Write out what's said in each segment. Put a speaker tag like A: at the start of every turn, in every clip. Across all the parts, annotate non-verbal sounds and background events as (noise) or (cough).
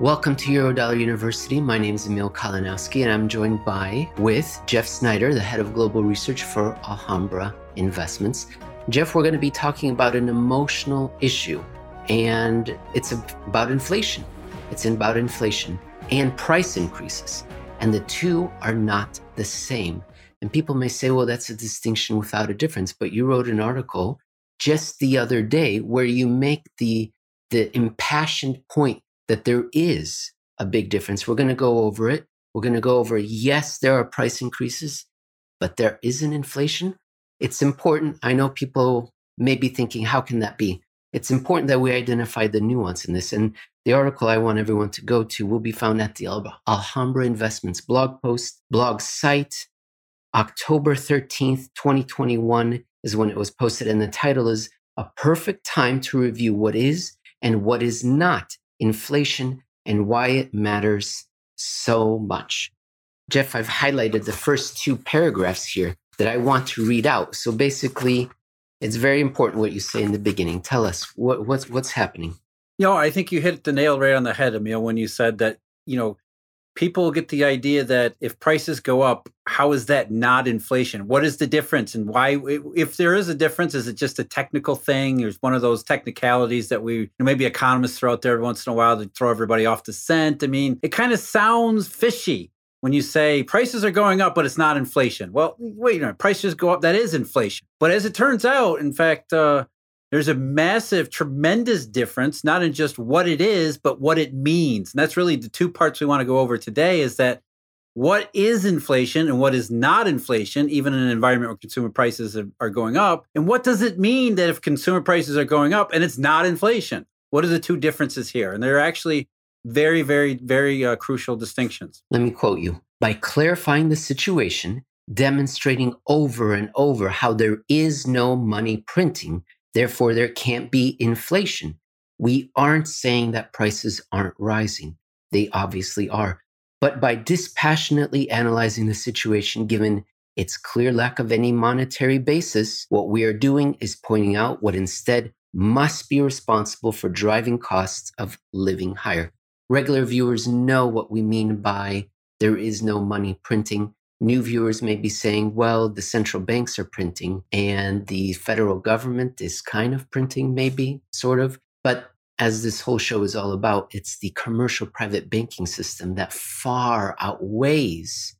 A: Welcome to Eurodollar University. My name is Emil Kalinowski, and I'm joined by with Jeff Snyder, the head of global research for Alhambra Investments. Jeff, we're going to be talking about an emotional issue, and it's about inflation. It's about inflation and price increases, and the two are not the same. And people may say, well, that's a distinction without a difference. But you wrote an article just the other day where you make the the impassioned point that there is a big difference. We're going to go over it. We're going to go over, yes, there are price increases, but there isn't inflation. It's important. I know people may be thinking, how can that be? It's important that we identify the nuance in this. And the article I want everyone to go to will be found at the Alhambra Investments blog post, blog site. October 13th, 2021 is when it was posted. And the title is A Perfect Time to Review What Is and What Is Not inflation, and why it matters so much. Jeff, I've highlighted the first two paragraphs here that I want to read out. So basically, it's very important what you say in the beginning. Tell us what, what's what's happening.
B: You know, I think you hit the nail right on the head, Emil, when you said that, you know, people get the idea that if prices go up, how is that not inflation? What is the difference? And why, if there is a difference, is it just a technical thing? There's one of those technicalities that we, maybe economists throw out there once in a while to throw everybody off the scent. I mean, it kind of sounds fishy when you say prices are going up, but it's not inflation. Well, wait a minute, prices go up, that is inflation. But as it turns out, in fact, uh, there's a massive, tremendous difference, not in just what it is, but what it means. And that's really the two parts we want to go over today is that what is inflation and what is not inflation, even in an environment where consumer prices are going up? And what does it mean that if consumer prices are going up and it's not inflation? What are the two differences here? And they're actually very, very, very uh, crucial distinctions.
A: Let me quote you by clarifying the situation, demonstrating over and over how there is no money printing Therefore, there can't be inflation. We aren't saying that prices aren't rising. They obviously are. But by dispassionately analyzing the situation, given its clear lack of any monetary basis, what we are doing is pointing out what instead must be responsible for driving costs of living higher. Regular viewers know what we mean by there is no money printing. New viewers may be saying, well, the central banks are printing and the federal government is kind of printing, maybe, sort of. But as this whole show is all about, it's the commercial private banking system that far outweighs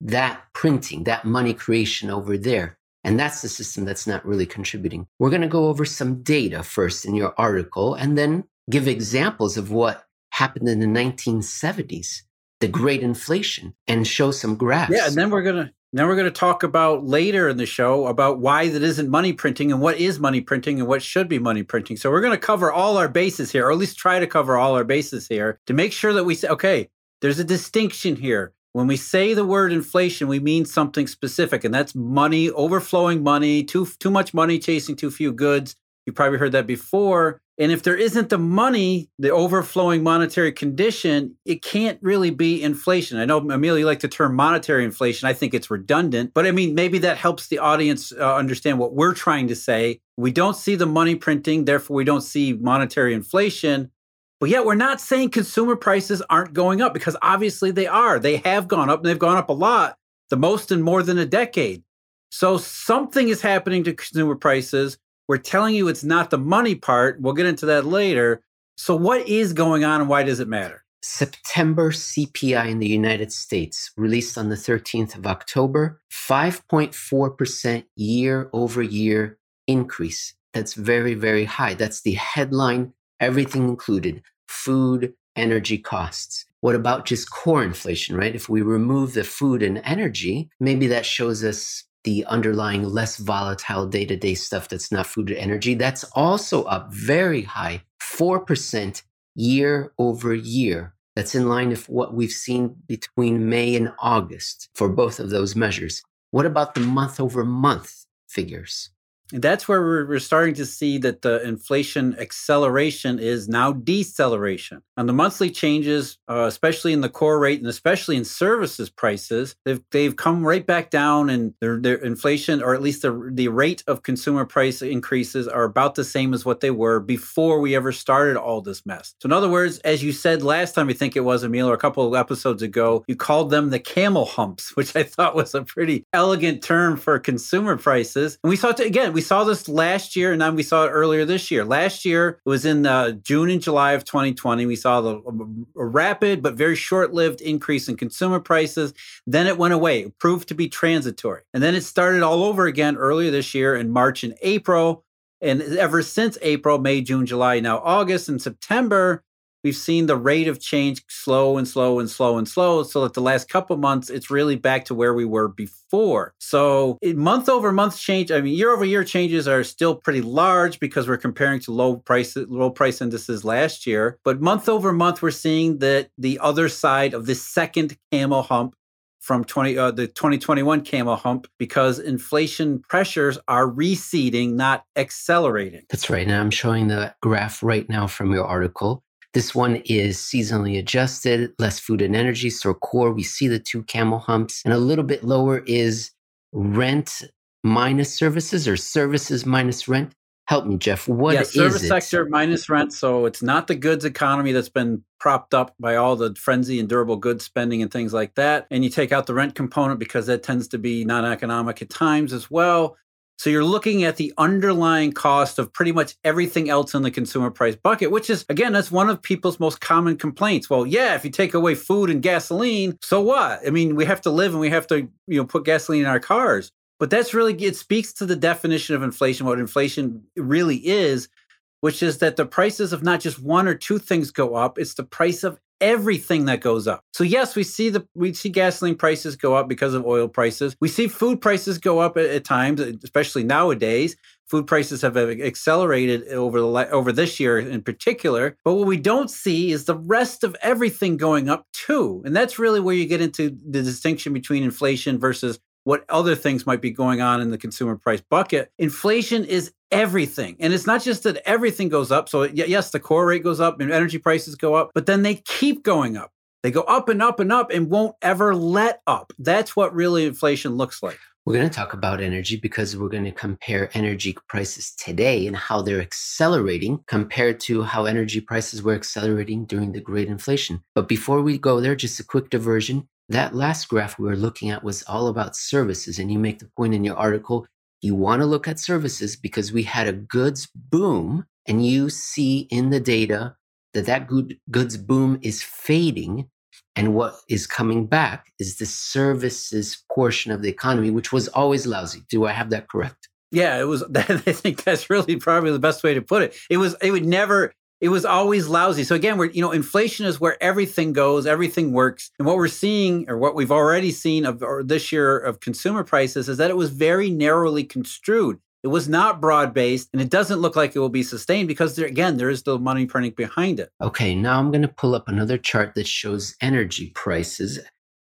A: that printing, that money creation over there. And that's the system that's not really contributing. We're going to go over some data first in your article and then give examples of what happened in the 1970s the great inflation and show some graphs.
B: Yeah, and then we're gonna then we're gonna talk about later in the show about why that isn't money printing and what is money printing and what should be money printing. So we're gonna cover all our bases here, or at least try to cover all our bases here to make sure that we say, okay, there's a distinction here. When we say the word inflation, we mean something specific, and that's money, overflowing money, too too much money chasing too few goods. You probably heard that before. And if there isn't the money, the overflowing monetary condition, it can't really be inflation. I know, Emil, you like the term monetary inflation. I think it's redundant, but I mean, maybe that helps the audience uh, understand what we're trying to say. We don't see the money printing, therefore, we don't see monetary inflation. But yet, we're not saying consumer prices aren't going up because obviously they are. They have gone up and they've gone up a lot, the most in more than a decade. So something is happening to consumer prices we're telling you it's not the money part. We'll get into that later. So, what is going on and why does it matter?
A: September CPI in the United States, released on the 13th of October, 5.4% year over year increase. That's very, very high. That's the headline, everything included food, energy costs. What about just core inflation, right? If we remove the food and energy, maybe that shows us the underlying less volatile day to day stuff that's not food or energy, that's also up very high, 4% year over year. That's in line with what we've seen between May and August for both of those measures. What about the month over month figures?
B: And that's where we're, starting to see that the inflation acceleration is now deceleration. And the monthly changes, uh, especially in the core rate and especially in services prices, they've, they've come right back down and their, their inflation, or at least the, the rate of consumer price increases, are about the same as what they were before we ever started all this mess. So, in other words, as you said last time, I think it was, Emil, or a couple of episodes ago, you called them the camel humps, (laughs) which I thought was a pretty elegant term for consumer prices. And we saw it again, we saw this last year and then we saw it earlier this year. Last year, it was in uh, June and July of 2020. We saw the, a, a rapid but very short lived increase in consumer prices. Then it went away, it proved to be transitory. And then it started all over again earlier this year in March and April. And ever since April, May, June, July, now August and September, we've seen the rate of change slow and slow and slow and slow. So that the last couple months, it's really back to where we were before. So month over month change, I mean, year over year changes are still pretty large because we're comparing to low price low price indices last year. But month over month, we're seeing that the other side of the second camel hump from 20 uh, the 2021 camel hump because inflation pressures are receding not accelerating
A: that's right now i'm showing the graph right now from your article this one is seasonally adjusted, less food and energy. So core, we see the two camel humps. And a little bit lower is rent minus services or services minus rent. Help me, Jeff. What yeah,
B: service
A: it?
B: sector minus rent. So it's not the goods economy that's been propped up by all the frenzy and durable goods spending and things like that. And you take out the rent component because that tends to be non economic at times as well. So you're looking at the underlying cost of pretty much everything else in the consumer price bucket, which is, again, that's one of people's most common complaints. Well, yeah, if you take away food and gasoline, so what? I mean, we have to live and we have to, you know, put gasoline in our cars. But that's really, it speaks to the definition of inflation, what inflation really is, which is that the prices of not just one or two things go up, it's the price of everything that goes up. So yes, we see the we see gasoline prices go up because of oil prices. We see food prices go up at, at times, especially nowadays. Food prices have accelerated over the over this year in particular. But what we don't see is the rest of everything going up too, and that's really where you get into the distinction between inflation versus what other things might be going on in the consumer price bucket. Inflation is everything. And it's not just that everything goes up. So, yes, the core rate goes up and energy prices go up, but then they keep going up. They go up and up and up and won't ever let up. That's what really inflation looks like.
A: We're going to talk about energy because we're going to compare energy prices today and how they're accelerating compared to how energy prices were accelerating during the great inflation. But before we go there, just a quick diversion. That last graph we were looking at was all about services. And you make the point in your article you want to look at services because we had a goods boom, and you see in the data that that good, goods boom is fading. And what is coming back is the services portion of the economy, which was always lousy. Do I have that correct?
B: Yeah, it was. (laughs) I think that's really probably the best way to put it. It was. It would never it was always lousy. So again, we're you know, inflation is where everything goes, everything works, and what we're seeing, or what we've already seen of this year of consumer prices, is that it was very narrowly construed. It was not broad based, and it doesn't look like it will be sustained because there, again, there is the money printing behind it.
A: Okay, now I'm going to pull up another chart that shows energy prices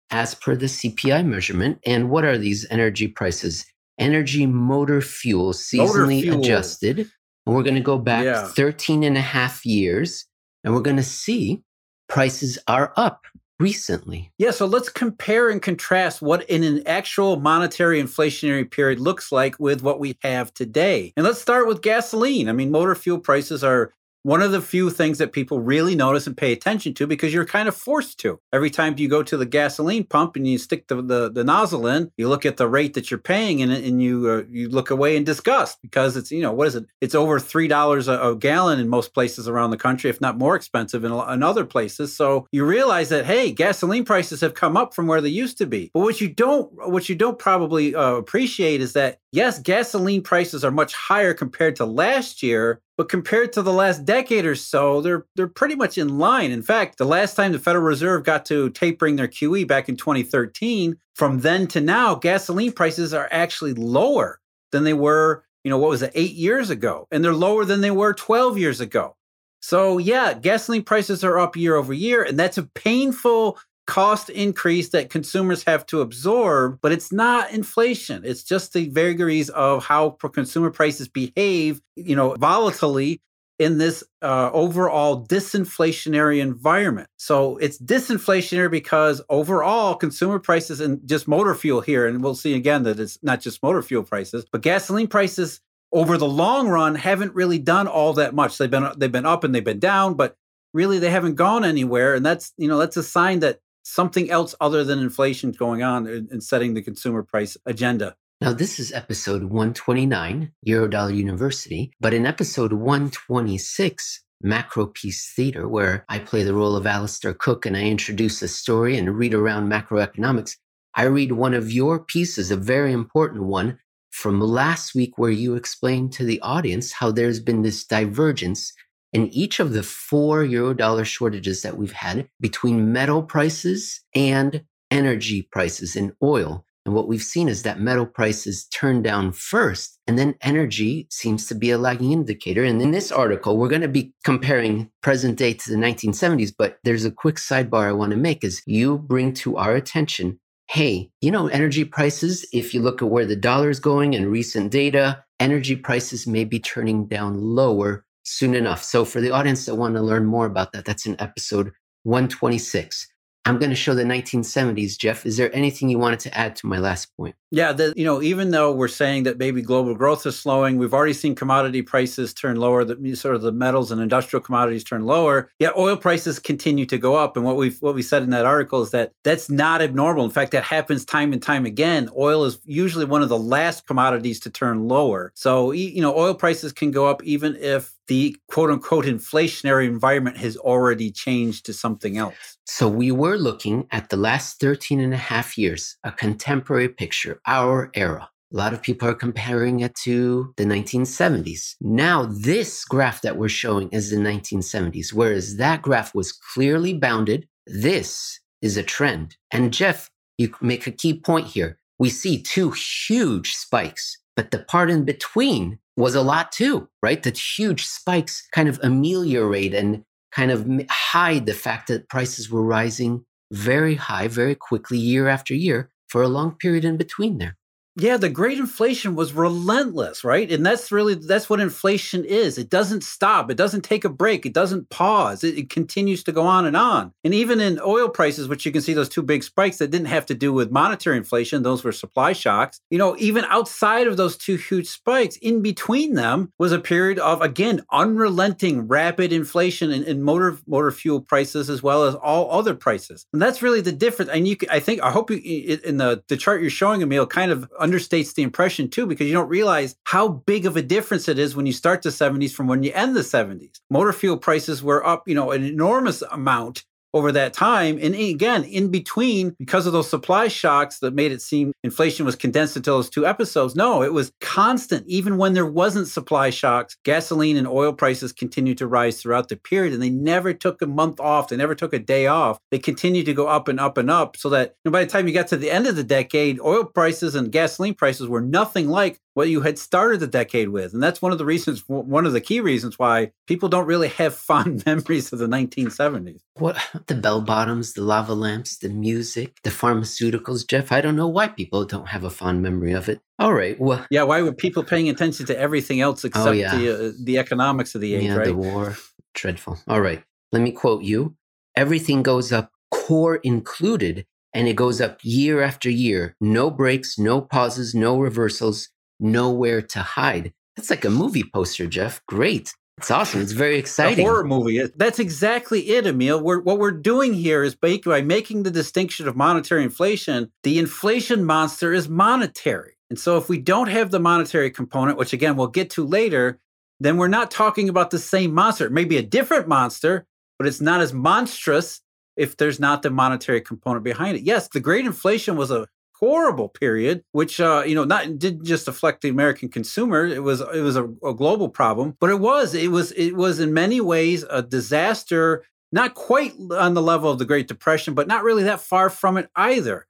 A: as per the CPI measurement. And what are these energy prices? Energy motor fuel, seasonally motor fuel. adjusted and we're going to go back yeah. 13 and a half years and we're going to see prices are up recently.
B: Yeah, so let's compare and contrast what in an actual monetary inflationary period looks like with what we have today. And let's start with gasoline. I mean, motor fuel prices are one of the few things that people really notice and pay attention to because you're kind of forced to. Every time you go to the gasoline pump and you stick the, the, the nozzle in, you look at the rate that you're paying and, and you uh, you look away in disgust because it's, you know, what is it? It's over $3 a, a gallon in most places around the country, if not more expensive in, in other places. So you realize that, hey, gasoline prices have come up from where they used to be. But what you don't, what you don't probably uh, appreciate is that, yes, gasoline prices are much higher compared to last year, but compared to the last decade or so, they're they're pretty much in line. In fact, the last time the Federal Reserve got to tapering their QE back in 2013, from then to now, gasoline prices are actually lower than they were, you know, what was it, 8 years ago, and they're lower than they were 12 years ago. So, yeah, gasoline prices are up year over year, and that's a painful cost increase that consumers have to absorb, but it's not inflation. It's just the vagaries of how consumer prices behave, you know, volatilely in this uh, overall disinflationary environment. So it's disinflationary because overall consumer prices and just motor fuel here, and we'll see again that it's not just motor fuel prices, but gasoline prices over the long run haven't really done all that much. They've been they've been up and they've been down, but really they haven't gone anywhere. And that's you know that's a sign that something else other than inflation going on in setting the consumer price agenda.
A: Now, this is episode 129, Eurodollar University, but in episode 126, Macro Piece Theater, where I play the role of Alistair Cooke and I introduce a story and read around macroeconomics, I read one of your pieces, a very important one from last week, where you explained to the audience how there's been this divergence in each of the four euro dollar shortages that we've had between metal prices and energy prices in oil. And what we've seen is that metal prices turn down first, and then energy seems to be a lagging indicator. And in this article, we're going to be comparing present day to the 1970s. But there's a quick sidebar I want to make is you bring to our attention, hey, you know, energy prices, if you look at where the dollar is going and recent data, energy prices may be turning down lower soon enough. So for the audience that want to learn more about that, that's in episode 126. I'm going to show the 1970s. Jeff, is there anything you wanted to add to my last point?
B: Yeah, the, you know, even though we're saying that maybe global growth is slowing, we've already seen commodity prices turn lower. The sort of the metals and industrial commodities turn lower. Yet oil prices continue to go up. And what we what we said in that article is that that's not abnormal. In fact, that happens time and time again. Oil is usually one of the last commodities to turn lower. So you know, oil prices can go up even if the quote unquote inflationary environment has already changed to something else.
A: So we were looking at the last 13 and a half years, a contemporary picture, our era. A lot of people are comparing it to the 1970s. Now, this graph that we're showing is the 1970s, whereas that graph was clearly bounded. This is a trend. And Jeff, you make a key point here. We see two huge spikes, but the part in between was a lot too, right? That huge spikes kind of ameliorate and kind of hide the fact that prices were rising very high, very quickly, year after year for a long period in between there.
B: Yeah, the great inflation was relentless, right? And that's really that's what inflation is. It doesn't stop. It doesn't take a break. It doesn't pause. It, it, continues to go on and on. And even in oil prices, which you can see those two big spikes that didn't have to do with monetary inflation, those were supply shocks. You know, even outside of those two huge spikes, in between them was a period of again unrelenting rapid inflation in, in motor motor fuel prices as well as all other prices. And that's really the difference. And you, I think, I hope you in the the chart you're showing, Emil, kind of understates the impression too, because you don't realize how big of a difference it is when you start the 70s from when you end the 70s. Motor fuel prices were up, you know, an enormous amount over that time. And again, in between, because of those supply shocks that made it seem inflation was condensed into those two episodes, no, it was constant. Even when there wasn't supply shocks, gasoline and oil prices continued to rise throughout the period. And they never took a month off. They never took a day off. They continued to go up and up and up so that you know, by the time you got to the end of the decade, oil prices and gasoline prices were nothing like what you had started the decade with. And that's one of the reasons, one of the key reasons why people don't really have (laughs) fond memories of the 1970s.
A: What the bell bottoms, the lava lamps, the music, the pharmaceuticals, Jeff? I don't know why people don't have a fond memory of it. All right. Well,
B: yeah. Why were people paying attention to everything else oh, except oh, yeah. the uh, the economics of the age?
A: Yeah,
B: right?
A: the war. Dreadful. All right. Let me quote you. Everything goes up, core included, and it goes up year after year. No breaks, no pauses, no reversals nowhere to hide. That's like a movie poster, Jeff. Great. It's awesome. It's very exciting.
B: A horror movie. That's exactly it, Emil. We're, what we're doing here is by, by making the distinction of monetary inflation, the inflation monster is monetary. And so if we don't have the monetary component, which again we'll get to later, then we're not talking about the same monster. It may be a different monster, but it's not as monstrous if there's not the monetary component behind it. Yes, the great inflation was a horrible period, which uh, you know not didn't just affect the American consumer. It was it was a, a global problem, but it was it was it was in many ways a disaster. Not quite on the level of the Great Depression, but not really that far from it either.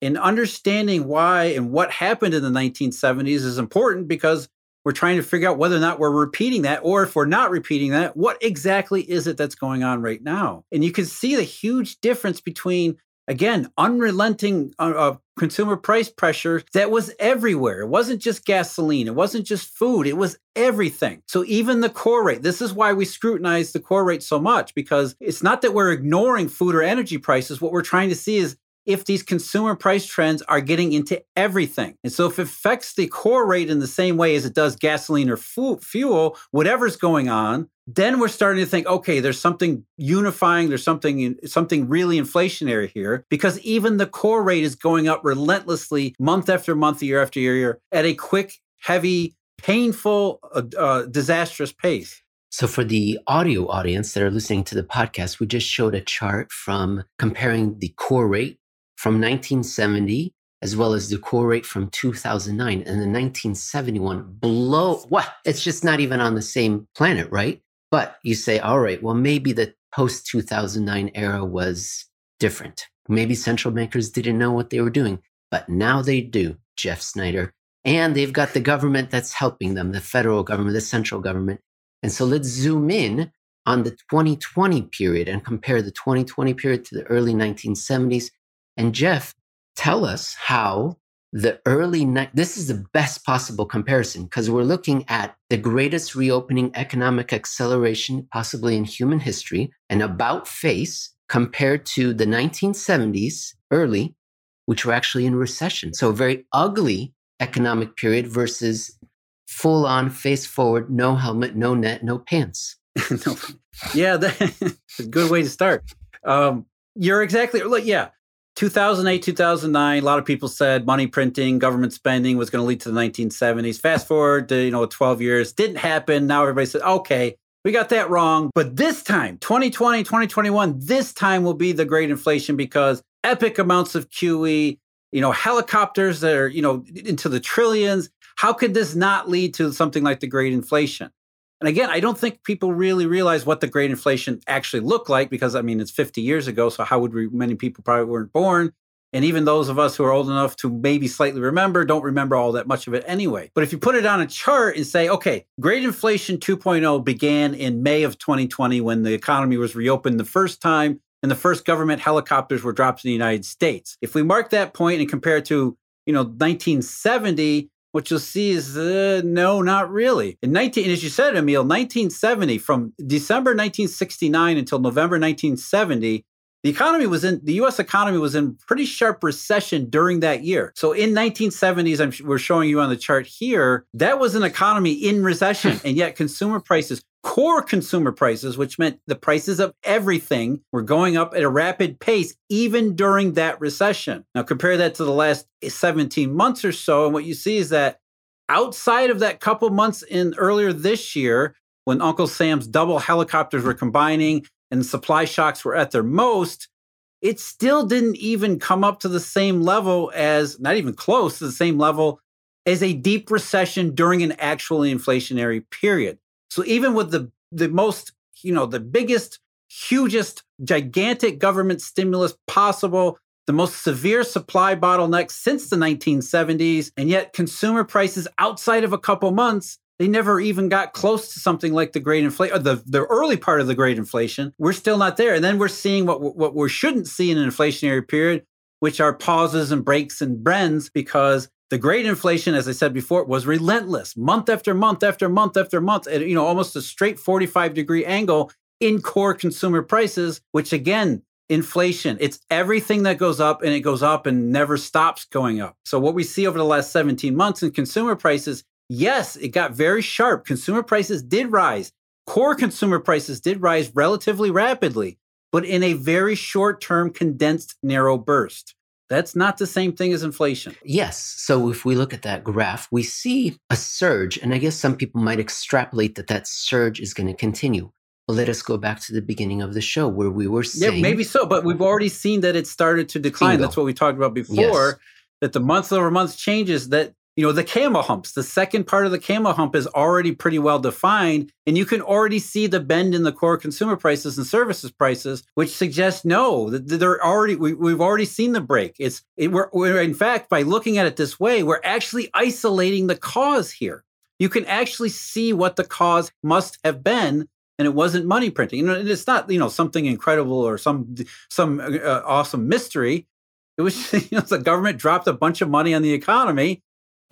B: And understanding why and what happened in the 1970s is important because we're trying to figure out whether or not we're repeating that, or if we're not repeating that, what exactly is it that's going on right now? And you can see the huge difference between again, unrelenting uh, uh, consumer price pressure that was everywhere. It wasn't just gasoline, it wasn't just food, it was everything. So even the core rate, this is why we scrutinize the core rate so much because it's not that we're ignoring food or energy prices. What we're trying to see is if these consumer price trends are getting into everything. And so if it affects the core rate in the same way as it does gasoline or fu- fuel, whatever's going on, then we're starting to think, okay, there's something unifying, there's something something really inflationary here because even the core rate is going up relentlessly month after month, year after year, at a quick, heavy, painful, uh, uh, disastrous pace.
A: So, for the audio audience that are listening to the podcast, we just showed a chart from comparing the core rate from 1970 as well as the core rate from 2009 and the 1971 blow what it's just not even on the same planet right but you say all right well maybe the post 2009 era was different. Maybe central bankers didn't know what they were doing. But now they do jeff Snyder. and they've got the government that's helping them the federal government the central government. And so let's zoom in on the 2020 period and compare the 2020 period to the early 1970s and Jeff, tell us how the early ni- this is the best possible comparison because we're looking at the greatest reopening economic acceleration possibly in human history and about face compared to the 1970s early which were actually in recession. So a very ugly economic period versus full on face forward no helmet no net no pants. (laughs)
B: No. yeah (laughs) that's a good way to start. Um, you're exactly like yeah 2008, 2009, a lot of people said money printing, government spending was going to lead to the 1970s. Fast forward to, you know, 12 years, didn't happen. Now everybody said, okay, we got that wrong. But this time, 2020, 2021, this time will be the great inflation because epic amounts of QE, you know, helicopters that are, you know, into the trillions. How could this not lead to something like the great inflation? And again, I don't think people really realize what the great inflation actually looked like because I mean, it's 50 years ago. So how would we, many people probably weren't born. And even those of us who are old enough to maybe slightly remember don't remember all that much of it anyway. But if you put it on a chart and say, okay, great inflation 2.0 began in May of 2020 when the economy was reopened the first time and the first government helicopters were dropped in the United States. If we mark that point and compare it to, you know, 1970, what you'll see is uh, no, not really. In 19, as you said, Emil, 1970, from December 1969 until November 1970, the economy was in the U.S. economy was in pretty sharp recession during that year. So in 1970s, I'm, we're showing you on the chart here, that was an economy in recession, (laughs) and yet consumer prices, core consumer prices, which meant the prices of everything, were going up at a rapid pace even during that recession. Now compare that to the last 17 months or so, and what you see is that outside of that couple months in earlier this year, when Uncle Sam's double helicopters were combining and supply shocks were at their most, it still didn't even come up to the same level as, not even close to the same level as a deep recession during an actually inflationary period. So even with the, the most, you know, the biggest, hugest, gigantic government stimulus possible, the most severe supply bottleneck since the 1970s, and yet consumer prices outside of a couple months they never even got close to something like the great inflation, the, the early part of the great inflation. We're still not there. And then we're seeing what, what we shouldn't see in an inflationary period, which are pauses and breaks and bends, because the great inflation, as I said before, was relentless, month after month after month after month, at you know almost a straight 45 degree angle in core consumer prices, which again, inflation, it's everything that goes up and it goes up and never stops going up. So what we see over the last 17 months in consumer prices Yes, it got very sharp. Consumer prices did rise. Core consumer prices did rise relatively rapidly, but in a very short term, condensed, narrow burst. That's not the same thing as inflation.
A: Yes. So if we look at that graph, we see a surge. And I guess some people might extrapolate that that surge is going to continue. But let us go back to the beginning of the show where we were saying.
B: Yeah, maybe so. But we've already seen that it started to decline. Bingo. That's what we talked about before. Yes. That the month over month changes that you know, the camel humps, the second part of the camel hump is already pretty well defined. And you can already see the bend in the core consumer prices and services prices, which suggests no, that they're already, we, have already seen the break. It's, it, we're, we're, in fact, by looking at it this way, we're actually isolating the cause here. You can actually see what the cause must have been and it wasn't money printing. And it's not, you know, something incredible or some some uh, awesome mystery. It was (laughs) you know, the government dropped a bunch of money on the economy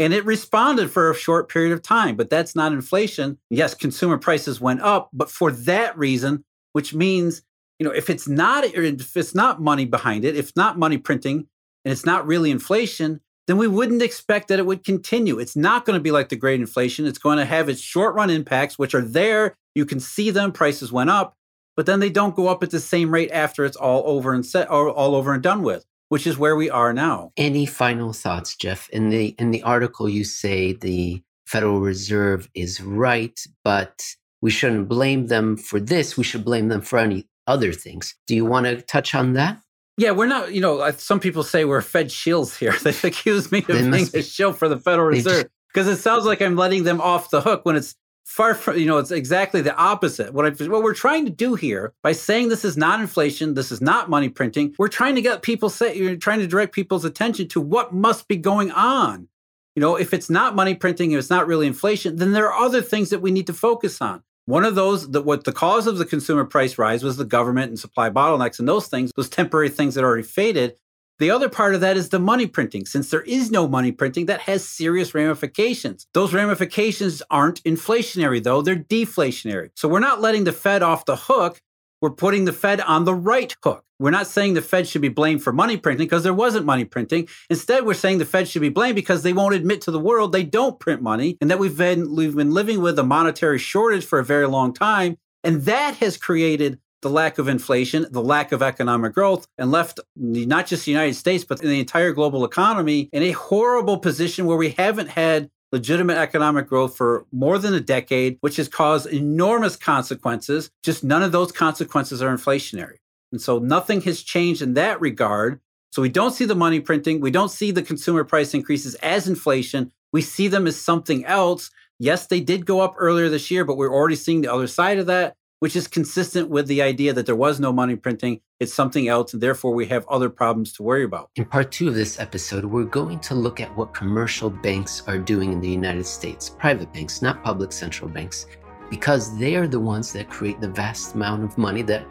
B: and it responded for a short period of time, but that's not inflation. Yes, consumer prices went up, but for that reason, which means, you know, if it's not if it's not money behind it, if not money printing and it's not really inflation, then we wouldn't expect that it would continue. It's not going to be like the great inflation. It's going to have its short run impacts, which are there. You can see them. Prices went up, but then they don't go up at the same rate after it's all over and set all over and done with, which is where we are now.
A: Any final thoughts, Jeff? In the in the article, you say the Federal Reserve is right, but we shouldn't blame them for this. We should blame them for any other things. Do you want to touch on that?
B: Yeah, we're not, you know, some people say we're Fed shills here. (laughs) They accuse me of being be. a shill for the Federal Reserve because it sounds like I'm letting them off the hook when it's far from, you know, it's exactly the opposite. What, I, what we're trying to do here by saying this is not inflation, this is not money printing, we're trying to get people say, you're trying to direct people's attention to what must be going on. You know, if it's not money printing, if it's not really inflation, then there are other things that we need to focus on. One of those, that what the cause of the consumer price rise was the government and supply bottlenecks and those things, those temporary things that already faded. The other part of that is the money printing. Since there is no money printing, that has serious ramifications. Those ramifications aren't inflationary, though, they're deflationary. So we're not letting the Fed off the hook we're putting the Fed on the right hook. We're not saying the Fed should be blamed for money printing because there wasn't money printing. Instead, we're saying the Fed should be blamed because they won't admit to the world they don't print money and that we've been, we've been living with a monetary shortage for a very long time. And that has created the lack of inflation, the lack of economic growth, and left not just the United States, but the entire global economy in a horrible position where we haven't had legitimate economic growth for more than a decade, which has caused enormous consequences. Just none of those consequences are inflationary. And so nothing has changed in that regard. So we don't see the money printing. We don't see the consumer price increases as inflation. We see them as something else. Yes, they did go up earlier this year, but we're already seeing the other side of that which is consistent with the idea that there was no money printing. It's something else, and therefore we have other problems to worry about.
A: In part two of this episode, we're going to look at what commercial banks are doing in the United States, private banks, not public central banks, because they are the ones that create the vast amount of money that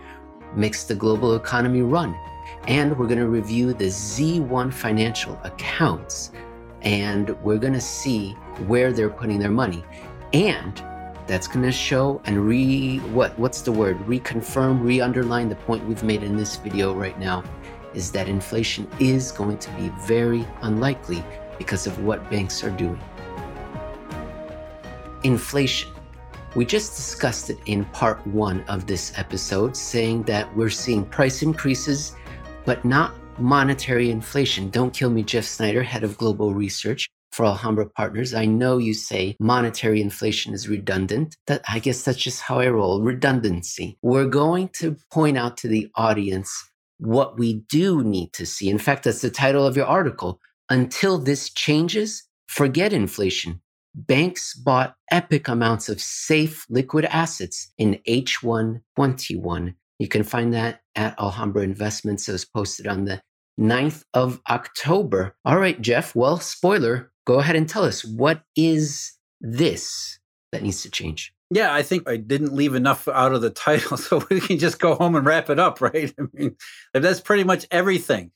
A: makes the global economy run. And we're going to review the Z1 financial accounts, and we're going to see where they're putting their money. And that's going to show and re what what's the word? Reconfirm re-underline the point we've made in this video right now is that inflation is going to be very unlikely because of what banks are doing. Inflation. We just discussed it in part one of this episode saying that we're seeing price increases but not monetary inflation. Don't kill me jeff snyder head of global research for Alhambra partners. I know you say monetary inflation is redundant. That I guess that's just how I roll. Redundancy. We're going to point out to the audience what we do need to see. In fact, that's the title of your article. Until this changes, forget inflation. Banks bought epic amounts of safe liquid assets in H121. You can find that at Alhambra Investments. It was posted on the 9th of October. All right, Jeff. Well, spoiler, go ahead and tell us what is this that needs to change?
B: Yeah, I think I didn't leave enough out of the title, (laughs) so we can just go home and wrap it up, right? (laughs) I mean, that's pretty much everything.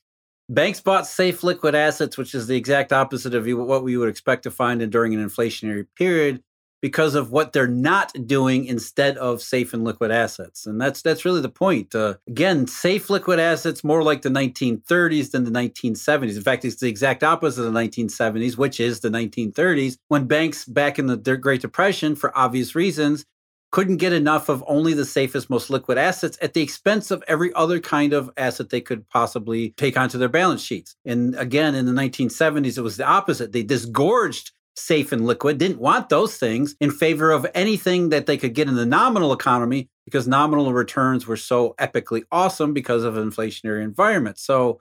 B: Banks bought safe liquid assets, which is the exact opposite of what we would expect to find during an inflationary period because of what they're not doing instead of safe and liquid assets. And that's that's really the point. Uh, again, safe liquid assets more like the 1930s than the 1970s. In fact, it's the exact opposite of the 1970s, which is the 1930s when banks back in the Great Depression for obvious reasons couldn't get enough of only the safest most liquid assets at the expense of every other kind of asset they could possibly take onto their balance sheets. And again, in the 1970s it was the opposite. They disgorged safe and liquid, didn't want those things in favor of anything that they could get in the nominal economy because nominal returns were so epically awesome because of an inflationary environment. So,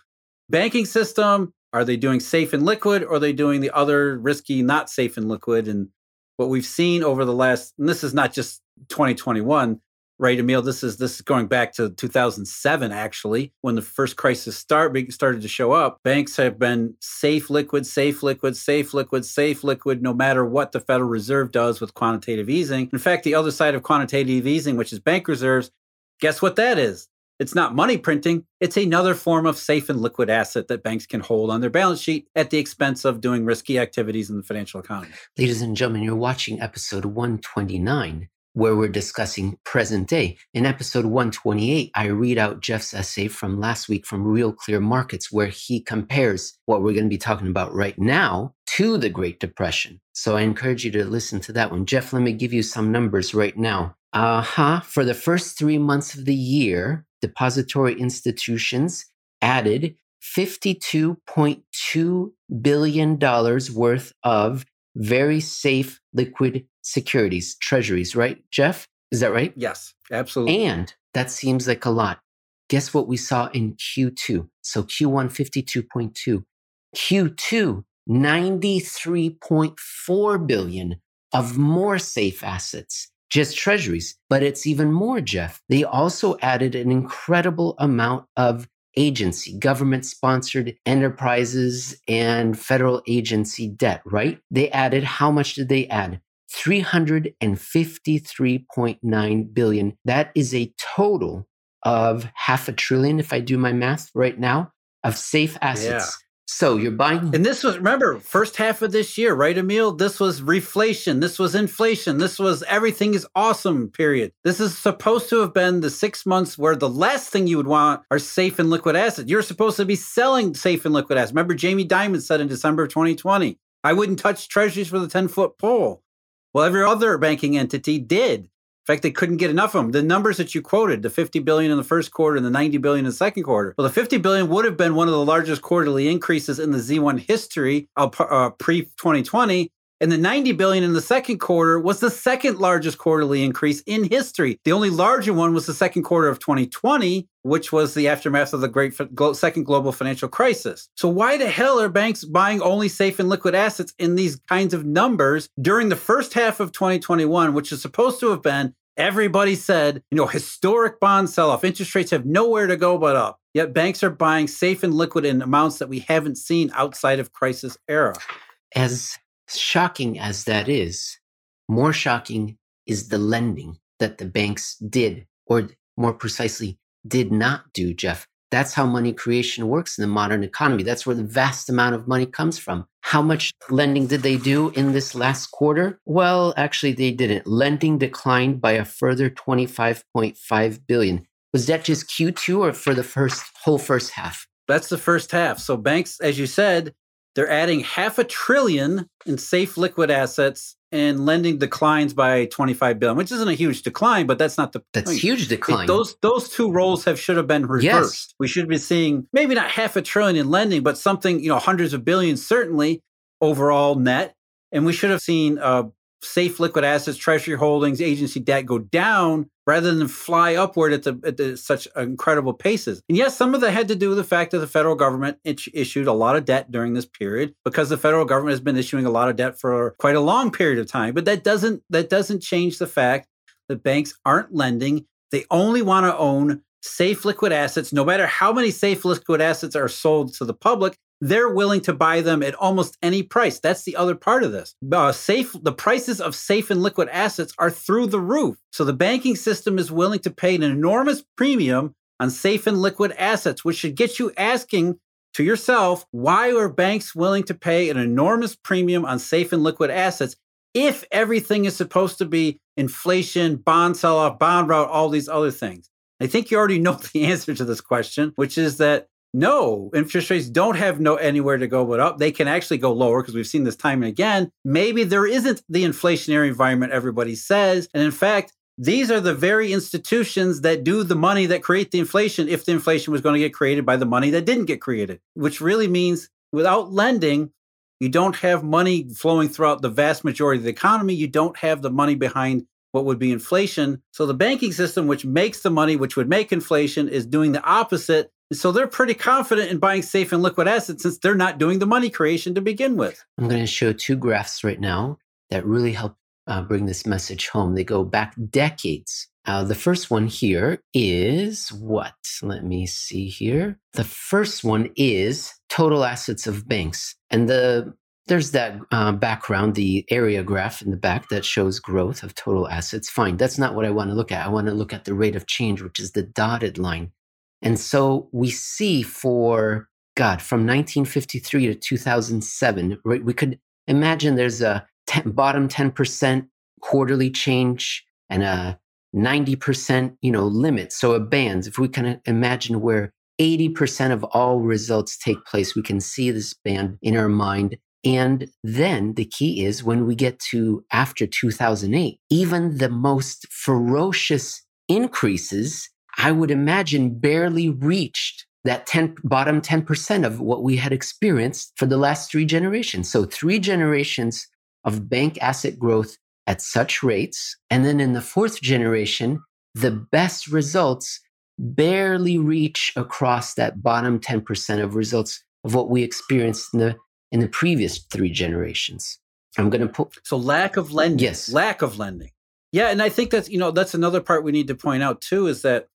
B: banking system, are they doing safe and liquid or are they doing the other risky, not safe and liquid? And what we've seen over the last, and this is not just 2021, right, Emil? This is this is going back to 2007, actually, when the first crisis start started to show up. Banks have been safe liquid, safe liquid, safe liquid, safe liquid, no matter what the Federal Reserve does with quantitative easing. In fact, the other side of quantitative easing, which is bank reserves, guess what that is? It's not money printing. It's another form of safe and liquid asset that banks can hold on their balance sheet at the expense of doing risky activities in the financial economy.
A: Ladies and gentlemen, you're watching episode 129 where we're discussing present day. In episode 128, I read out Jeff's essay from last week from Real Clear Markets, where he compares what we're going to be talking about right now to the Great Depression. So I encourage you to listen to that one. Jeff, let me give you some numbers right now. Uh huh. For the first three months of the year, depository institutions added $52.2 billion worth of very safe liquid securities, treasuries, right, Jeff? Is that right?
B: Yes, absolutely.
A: And that seems like a lot. Guess what we saw in Q2? So Q1, 52.2. Q2, 93.4 billion of more safe assets, just treasuries. But it's even more, Jeff. They also added an incredible amount of agency, government sponsored enterprises and federal agency debt, right? They added, how much did they add? 353.9 billion. That is a total of half a trillion, if I do my math right now, of safe assets. So you're buying.
B: And this was, remember, first half of this year, right, Emil? This was reflation. This was inflation. This was everything is awesome, period. This is supposed to have been the six months where the last thing you would want are safe and liquid assets. You're supposed to be selling safe and liquid assets. Remember, Jamie Dimon said in December of 2020, I wouldn't touch treasuries for the 10 foot pole. Well, every other banking entity did. In fact, they couldn't get enough of them. The numbers that you quoted, the 50 billion in the first quarter and the 90 billion in the second quarter. Well, the 50 billion would have been one of the largest quarterly increases in the Z1 history uh, pre 2020. And the 90 billion in the second quarter was the second largest quarterly increase in history. The only larger one was the second quarter of 2020, which was the aftermath of the great second global financial crisis. So why the hell are banks buying only safe and liquid assets in these kinds of numbers during the first half of 2021, which is supposed to have been Everybody said, you know, historic bond sell off. Interest rates have nowhere to go but up. Yet banks are buying safe and liquid in amounts that we haven't seen outside of crisis era.
A: As shocking as that is, more shocking is the lending that the banks did, or more precisely, did not do, Jeff. That's how money creation works in the modern economy. That's where the vast amount of money comes from. How much lending did they do in this last quarter? Well, actually, they didn't. Lending declined by a further 25.5 billion. Was that just Q2 or for the first whole first half?
B: That's the first half. So banks, as you said, they're adding half a trillion in safe liquid assets and lending declines by 25 billion, which isn't a huge decline, but that's not the
A: That's point. huge decline.
B: It, those those two roles have should have been reversed. Yes. We should be seeing maybe not half a trillion in lending, but something, you know, hundreds of billions certainly overall net. And we should have seen uh, safe liquid assets, treasury holdings, agency debt go down rather than fly upward at, the, at the, such incredible paces. And yes, some of that had to do with the fact that the federal government issued a lot of debt during this period because the federal government has been issuing a lot of debt for quite a long period of time. But that doesn't that doesn't change the fact that banks aren't lending. They only want to own safe liquid assets, no matter how many safe liquid assets are sold to the public, they're willing to buy them at almost any price. That's the other part of this. Uh, safe, the prices of safe and liquid assets are through the roof. So the banking system is willing to pay an enormous premium on safe and liquid assets, which should get you asking to yourself, why are banks willing to pay an enormous premium on safe and liquid assets if everything is supposed to be inflation, bond sell off, bond rout, all these other things? I think you already (laughs) know the answer to this question, which is that no, interest rates don't have no anywhere to go but up. They can actually go lower because we've seen this time and again. Maybe there isn't the inflationary environment everybody says. And in fact, these are the very institutions that do the money that create the inflation if the inflation was going to get created by the money that didn't get created, which really means without lending, you don't have money flowing throughout the vast majority of the economy. You don't have the money behind what would be inflation. So the banking system, which makes the money, which would make inflation, is doing the opposite so they're pretty confident in buying safe and liquid assets since they're not doing the money creation to begin with.
A: I'm going to show two graphs right now that really help uh, bring this message home. They go back decades Uh, the first one here is what? Let me see here. The first one is total assets of banks. And the there's that uh, background, the area graph in the back that shows growth of total assets. Fine. That's not what I want to look at. I want to look at the rate of change, which is the dotted line. And so we see for, God, from 1953 to 2007, right, we could imagine there's a 10, bottom 10% quarterly change and a 90% you know limit. So a bands. If we can imagine where 80% of all results take place we can see this band in our mind. And then the key is when we get to after 2008 even the most ferocious increases i would imagine barely reached that 10 bottom 10% of what we had experienced for the last three generations so three generations of bank asset growth at such rates. And then in the fourth generation, the best results barely reach across that bottom 10% of results of what we experienced in the in the previous three generations. I'm going to put
B: so lack of lending.
A: Yes,
B: lack of lending. Yeah, and I think that's you know that's another part we need to point out too is that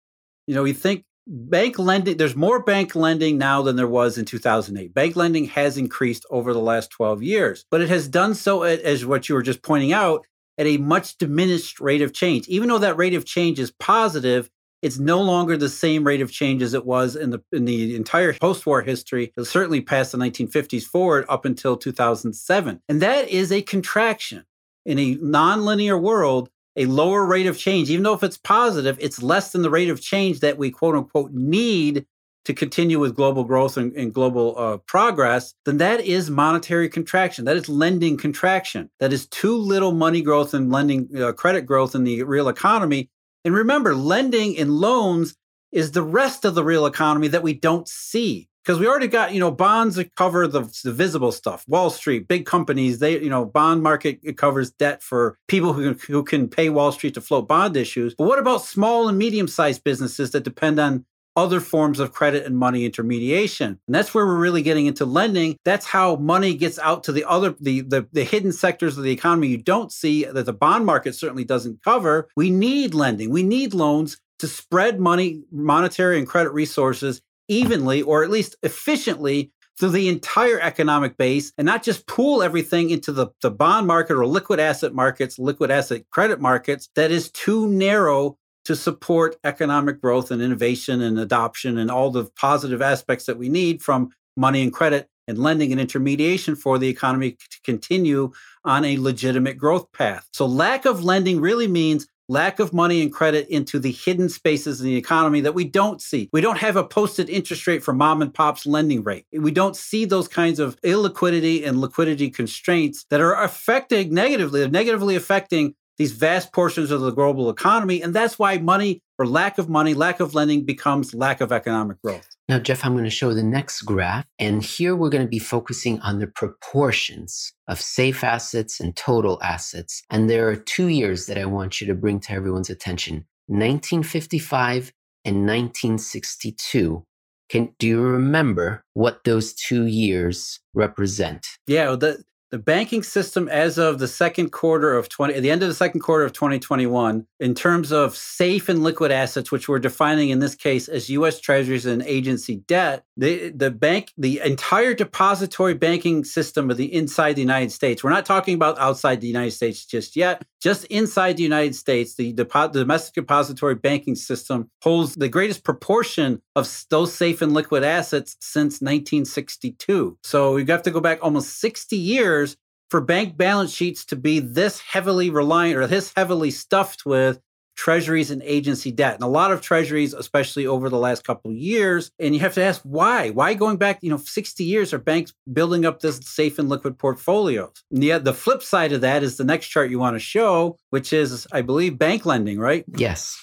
B: you know we think bank lending there's more bank lending now than there was in 2008 bank lending has increased over the last 12 years but it has done so as what you were just pointing out at a much diminished rate of change. Even though that rate of change is positive, it's no longer the same rate of change as it was in the in the entire post-war history, certainly past the 1950s forward up until 2007. And that is a contraction. In a nonlinear world, a lower rate of change, even though if it's positive, it's less than the rate of change that we quote unquote need to continue with global growth and, and global uh, progress, then that is monetary contraction. That is lending contraction. That is too little money growth and lending uh, credit growth in the real economy. And remember, lending and loans is the rest of the real economy that we don't see because we already got you know bonds that cover the, the, visible stuff wall street big companies they you know bond market it covers debt for people who can, who can pay wall street to float bond issues but what about small and medium sized businesses that depend on other forms of credit and money intermediation. And that's where we're really getting into lending. That's how money gets out to the other the, the the hidden sectors of the economy you don't see that the bond market certainly doesn't cover. We need lending. We need loans to spread money, monetary and credit resources evenly or at least efficiently through the entire economic base and not just pool everything into the, the bond market or liquid asset markets, liquid asset credit markets that is too narrow to support economic growth and innovation and adoption and all the positive aspects that we need from money and credit and lending and intermediation for the economy to continue on a legitimate growth path. So, lack of lending really means lack of money and credit into the hidden spaces in the economy that we don't see. We don't have a posted interest rate for mom and pop's lending rate. We don't see those kinds of illiquidity and liquidity constraints that are affecting negatively, negatively affecting these vast portions of the global economy. And that's why money or lack of money, lack of lending becomes lack of economic growth.
A: Now, Jeff, I'm going to show the next graph. And here we're going to be focusing on the proportions of safe assets and total assets. And there are two years that I want you to bring to everyone's attention 1955 and 1962. Can, do you remember what those two years represent?
B: Yeah, the, the banking system as of the second quarter of 20 at the end of the second quarter of 2021 in terms of safe and liquid assets which we're defining in this case as US treasuries and agency debt the the bank the entire depository banking system of the inside the United States we're not talking about outside the United States just yet just inside the United States the, depo- the domestic depository banking system holds the greatest proportion of those safe and liquid assets since 1962 so you have to go back almost 60 years for bank balance sheets to be this heavily reliant or this heavily stuffed with treasuries and agency debt. And a lot of treasuries especially over the last couple of years and you have to ask why? Why going back you know 60 years are banks building up this safe and liquid portfolios? And the flip side of that is the next chart you want to show which is i believe bank lending right?
A: Yes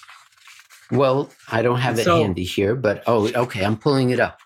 A: well i don't have so, it handy here but oh okay i'm pulling it up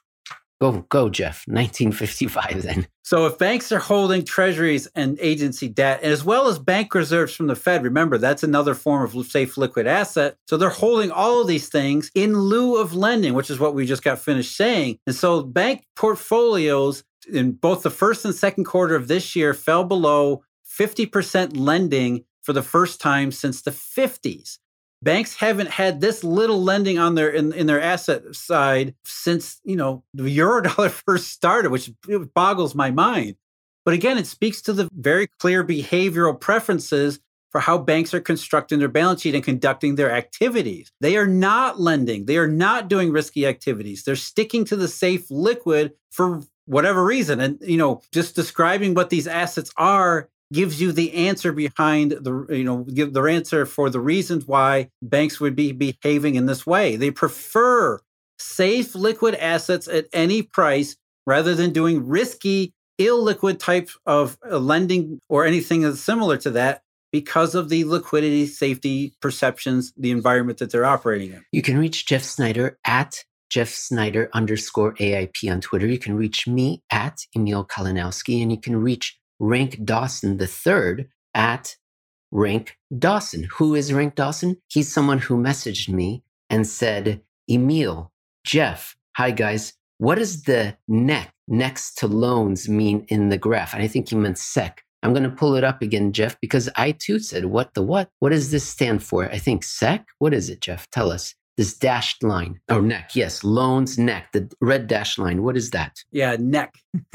A: Go, go, Jeff. 1955 (laughs) then.
B: So if banks are holding treasuries and agency debt, as well as bank reserves from the Fed, remember that's another form of safe liquid asset. So they're holding all of these things in lieu of lending, which is what we just got finished saying. And so bank portfolios in both the first and second quarter of this year fell below 50% lending for the first time since the 50s. Banks haven't had this little lending on their in, in their asset side since you know the eurodollar (laughs) first started which boggles my mind. But again it speaks to the very clear behavioral preferences for how banks are constructing their balance sheet and conducting their activities. They are not lending. They are not doing risky activities. They're sticking to the safe liquid for whatever reason. And you know just describing what these assets are gives you the answer behind the you know give the answer for the reasons why banks would be behaving in this way they prefer safe liquid assets at any price rather than doing risky illiquid type of uh, lending or anything similar to that because of the liquidity safety perceptions the environment that they're operating in
A: you can reach jeff snyder at Jeff Snyder underscore AIP on Twitter. You can reach me at Emil Kalinowski and you can reach Rank Dawson the third at Rank Dawson. Who is Rank Dawson? He's someone who messaged me and said, Emil, Jeff, hi guys. What does the neck next to loans mean in the graph? And I think he meant sec. I'm going to pull it up again, Jeff, because I too said, what the what? What does this stand for? I think sec. What is it, Jeff? Tell us this dashed line or neck. Yes, loans neck, the red dashed line. What is that?
B: Yeah, neck. (laughs)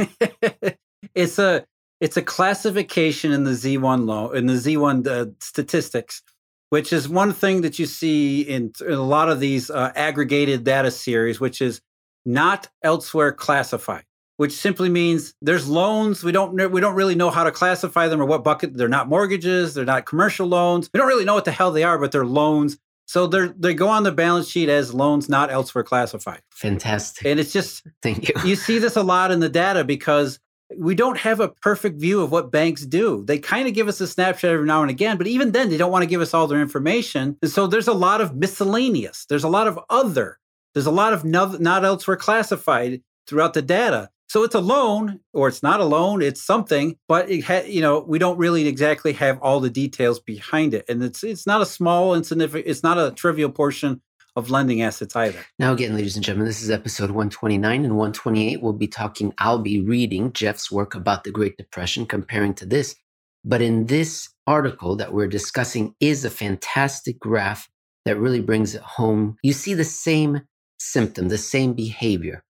B: it's a it's a classification in the Z1 law in the Z1 uh, statistics, which is one thing that you see in, in a lot of these uh, aggregated data series, which is not elsewhere classified. Which simply means there's loans we don't we don't really know how to classify them or what bucket they're not mortgages they're not commercial loans we don't really know what the hell they are but they're loans so they they go on the balance sheet as loans not elsewhere classified.
A: Fantastic.
B: And it's just
A: thank you.
B: You see this a lot in the data because we don't have a perfect view of what banks do. They kind of give us a snapshot every now and again, but even then they don't want to give us all their information. And so there's a lot of miscellaneous. There's a lot of other. There's a lot of not, not elsewhere classified throughout the data. So it's a loan, or it's not a loan, it's something, but it ha- you know we don't really exactly have all the details behind it, and it's it's not a small, insignificant, it's not a trivial portion of lending assets either.
A: Now, again, ladies and gentlemen, this is episode 129 and 128. We'll be talking. I'll be reading Jeff's work about the Great Depression, comparing to this. But in this article that we're discussing is a fantastic graph that really brings it home. You see the same symptom, the same behavior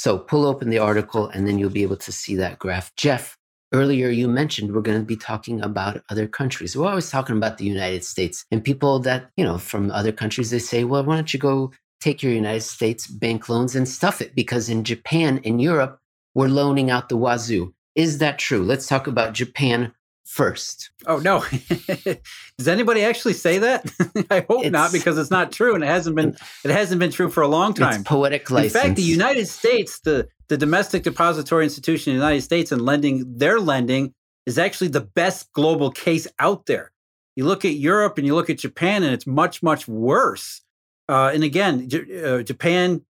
A: so pull open the article and then you'll be able to see that graph. Jeff, earlier you mentioned we're going to be talking about other countries. We're always talking about the United States and people that, you know, from other countries, they say, well, why don't you go take your United States bank loans and stuff it? Because in Japan and Europe, we're loaning out the wazoo. Is that true? Let's talk about Japan first.
B: Oh no. (laughs) Does anybody actually say that? (laughs) I hope it's, not because it's not true and it hasn't been it hasn't been true for a long time.
A: It's poetic license.
B: In fact, the United States, the the domestic depository institution in the United States and lending their lending is actually the best global case out there. You look at Europe and you look at Japan and it's much much worse. Uh, and again, J- uh, Japan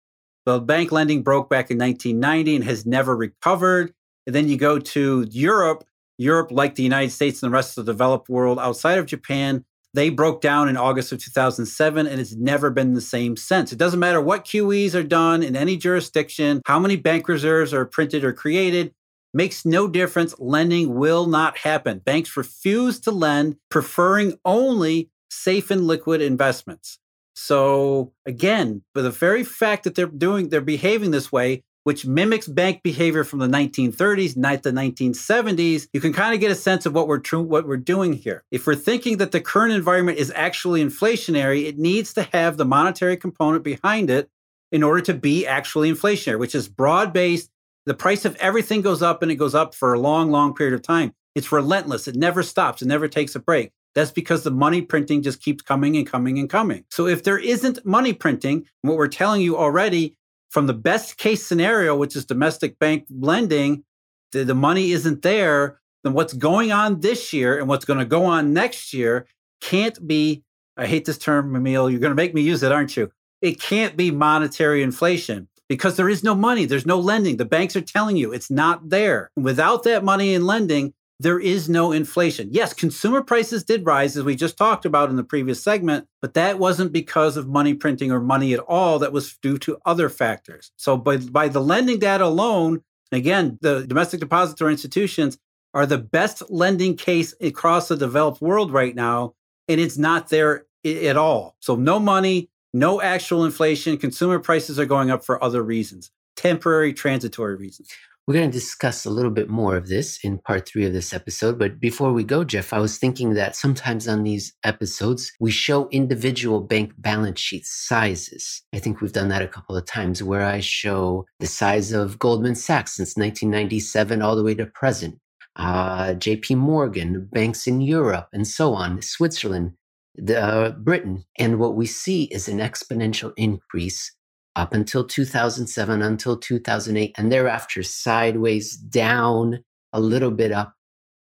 B: the bank lending broke back in 1990 and has never recovered. And then you go to Europe Europe, like the United States and the rest of the developed world outside of Japan, they broke down in August of 2007 and it's never been the same since. It doesn't matter what QEs are done in any jurisdiction, how many bank reserves are printed or created, makes no difference. Lending will not happen. Banks refuse to lend, preferring only safe and liquid investments. So again, for the very fact that they're doing, they're behaving this way, which mimics bank behavior from the 1930s, not the 1970s, you can kind of get a sense of what we're tr- what we're doing here. If we're thinking that the current environment is actually inflationary, it needs to have the monetary component behind it in order to be actually inflationary, which is broad-based. The price of everything goes up and it goes up for a long, long period of time. It's relentless. It never stops. It never takes a break. That's because the money printing just keeps coming and coming and coming. So if there isn't money printing, what we're telling you already from the best case scenario, which is domestic bank lending, the, the money isn't there, then what's going on this year and what's going to go on next year can't be, I hate this term, Emil, you're going to make me use it, aren't you? It can't be monetary inflation because there is no money. There's no lending. The banks are telling you it's not there. without that money in lending, there is no inflation. Yes, consumer prices did rise, as we just talked about in the previous segment, but that wasn't because of money printing or money at all. That was due to other factors. So, by, by the lending data alone, again, the domestic depository institutions are the best lending case across the developed world right now. And it's not there at all. So no money, no actual inflation. Consumer prices are going up for other reasons, temporary, transitory reasons.
A: We're going to discuss a little bit more of this in part three of this episode. But before we go, Jeff, I was thinking that sometimes on these episodes, we show individual bank balance sheet sizes. I think we've done that a couple of times where I show the size of Goldman Sachs since 1997 all the way to present, uh, JP Morgan, banks in Europe, and so on, Switzerland, the, uh, Britain. And what we see is an exponential increase up until 2007, until 2008, and thereafter sideways down a little bit up.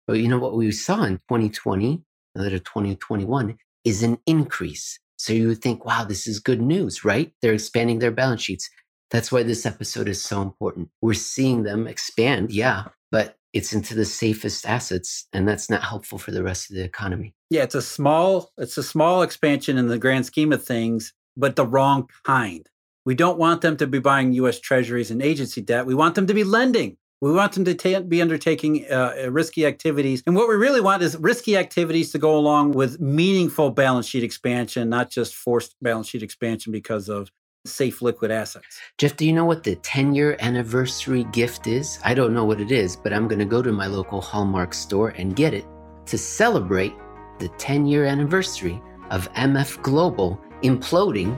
A: But you know what we saw in 2020, another 2021, is an increase. So you would think, wow, this is good news, right? They're expanding their balance sheets. That's why this episode is so important. We're seeing them expand, yeah, but it's into the safest assets, and that's not helpful for the rest of the economy.
B: Yeah, it's a small, it's a small expansion in the grand scheme of things, but the wrong kind. We don't want them to be buying U.S. Treasuries and agency debt. We want them to be lending. We want them to be undertaking uh, risky activities. And what we really want is risky activities to go along with meaningful balance sheet expansion, not just forced balance sheet expansion because of safe liquid assets.
A: Jeff, do you know what the 10 year anniversary gift is? I don't know what it is, but I'm going to go to my local Hallmark store and get it to celebrate the 10 year anniversary of MF Global imploding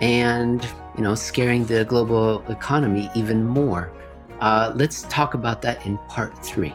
A: and you know scaring the global economy even more. Uh, let's talk about that in part three.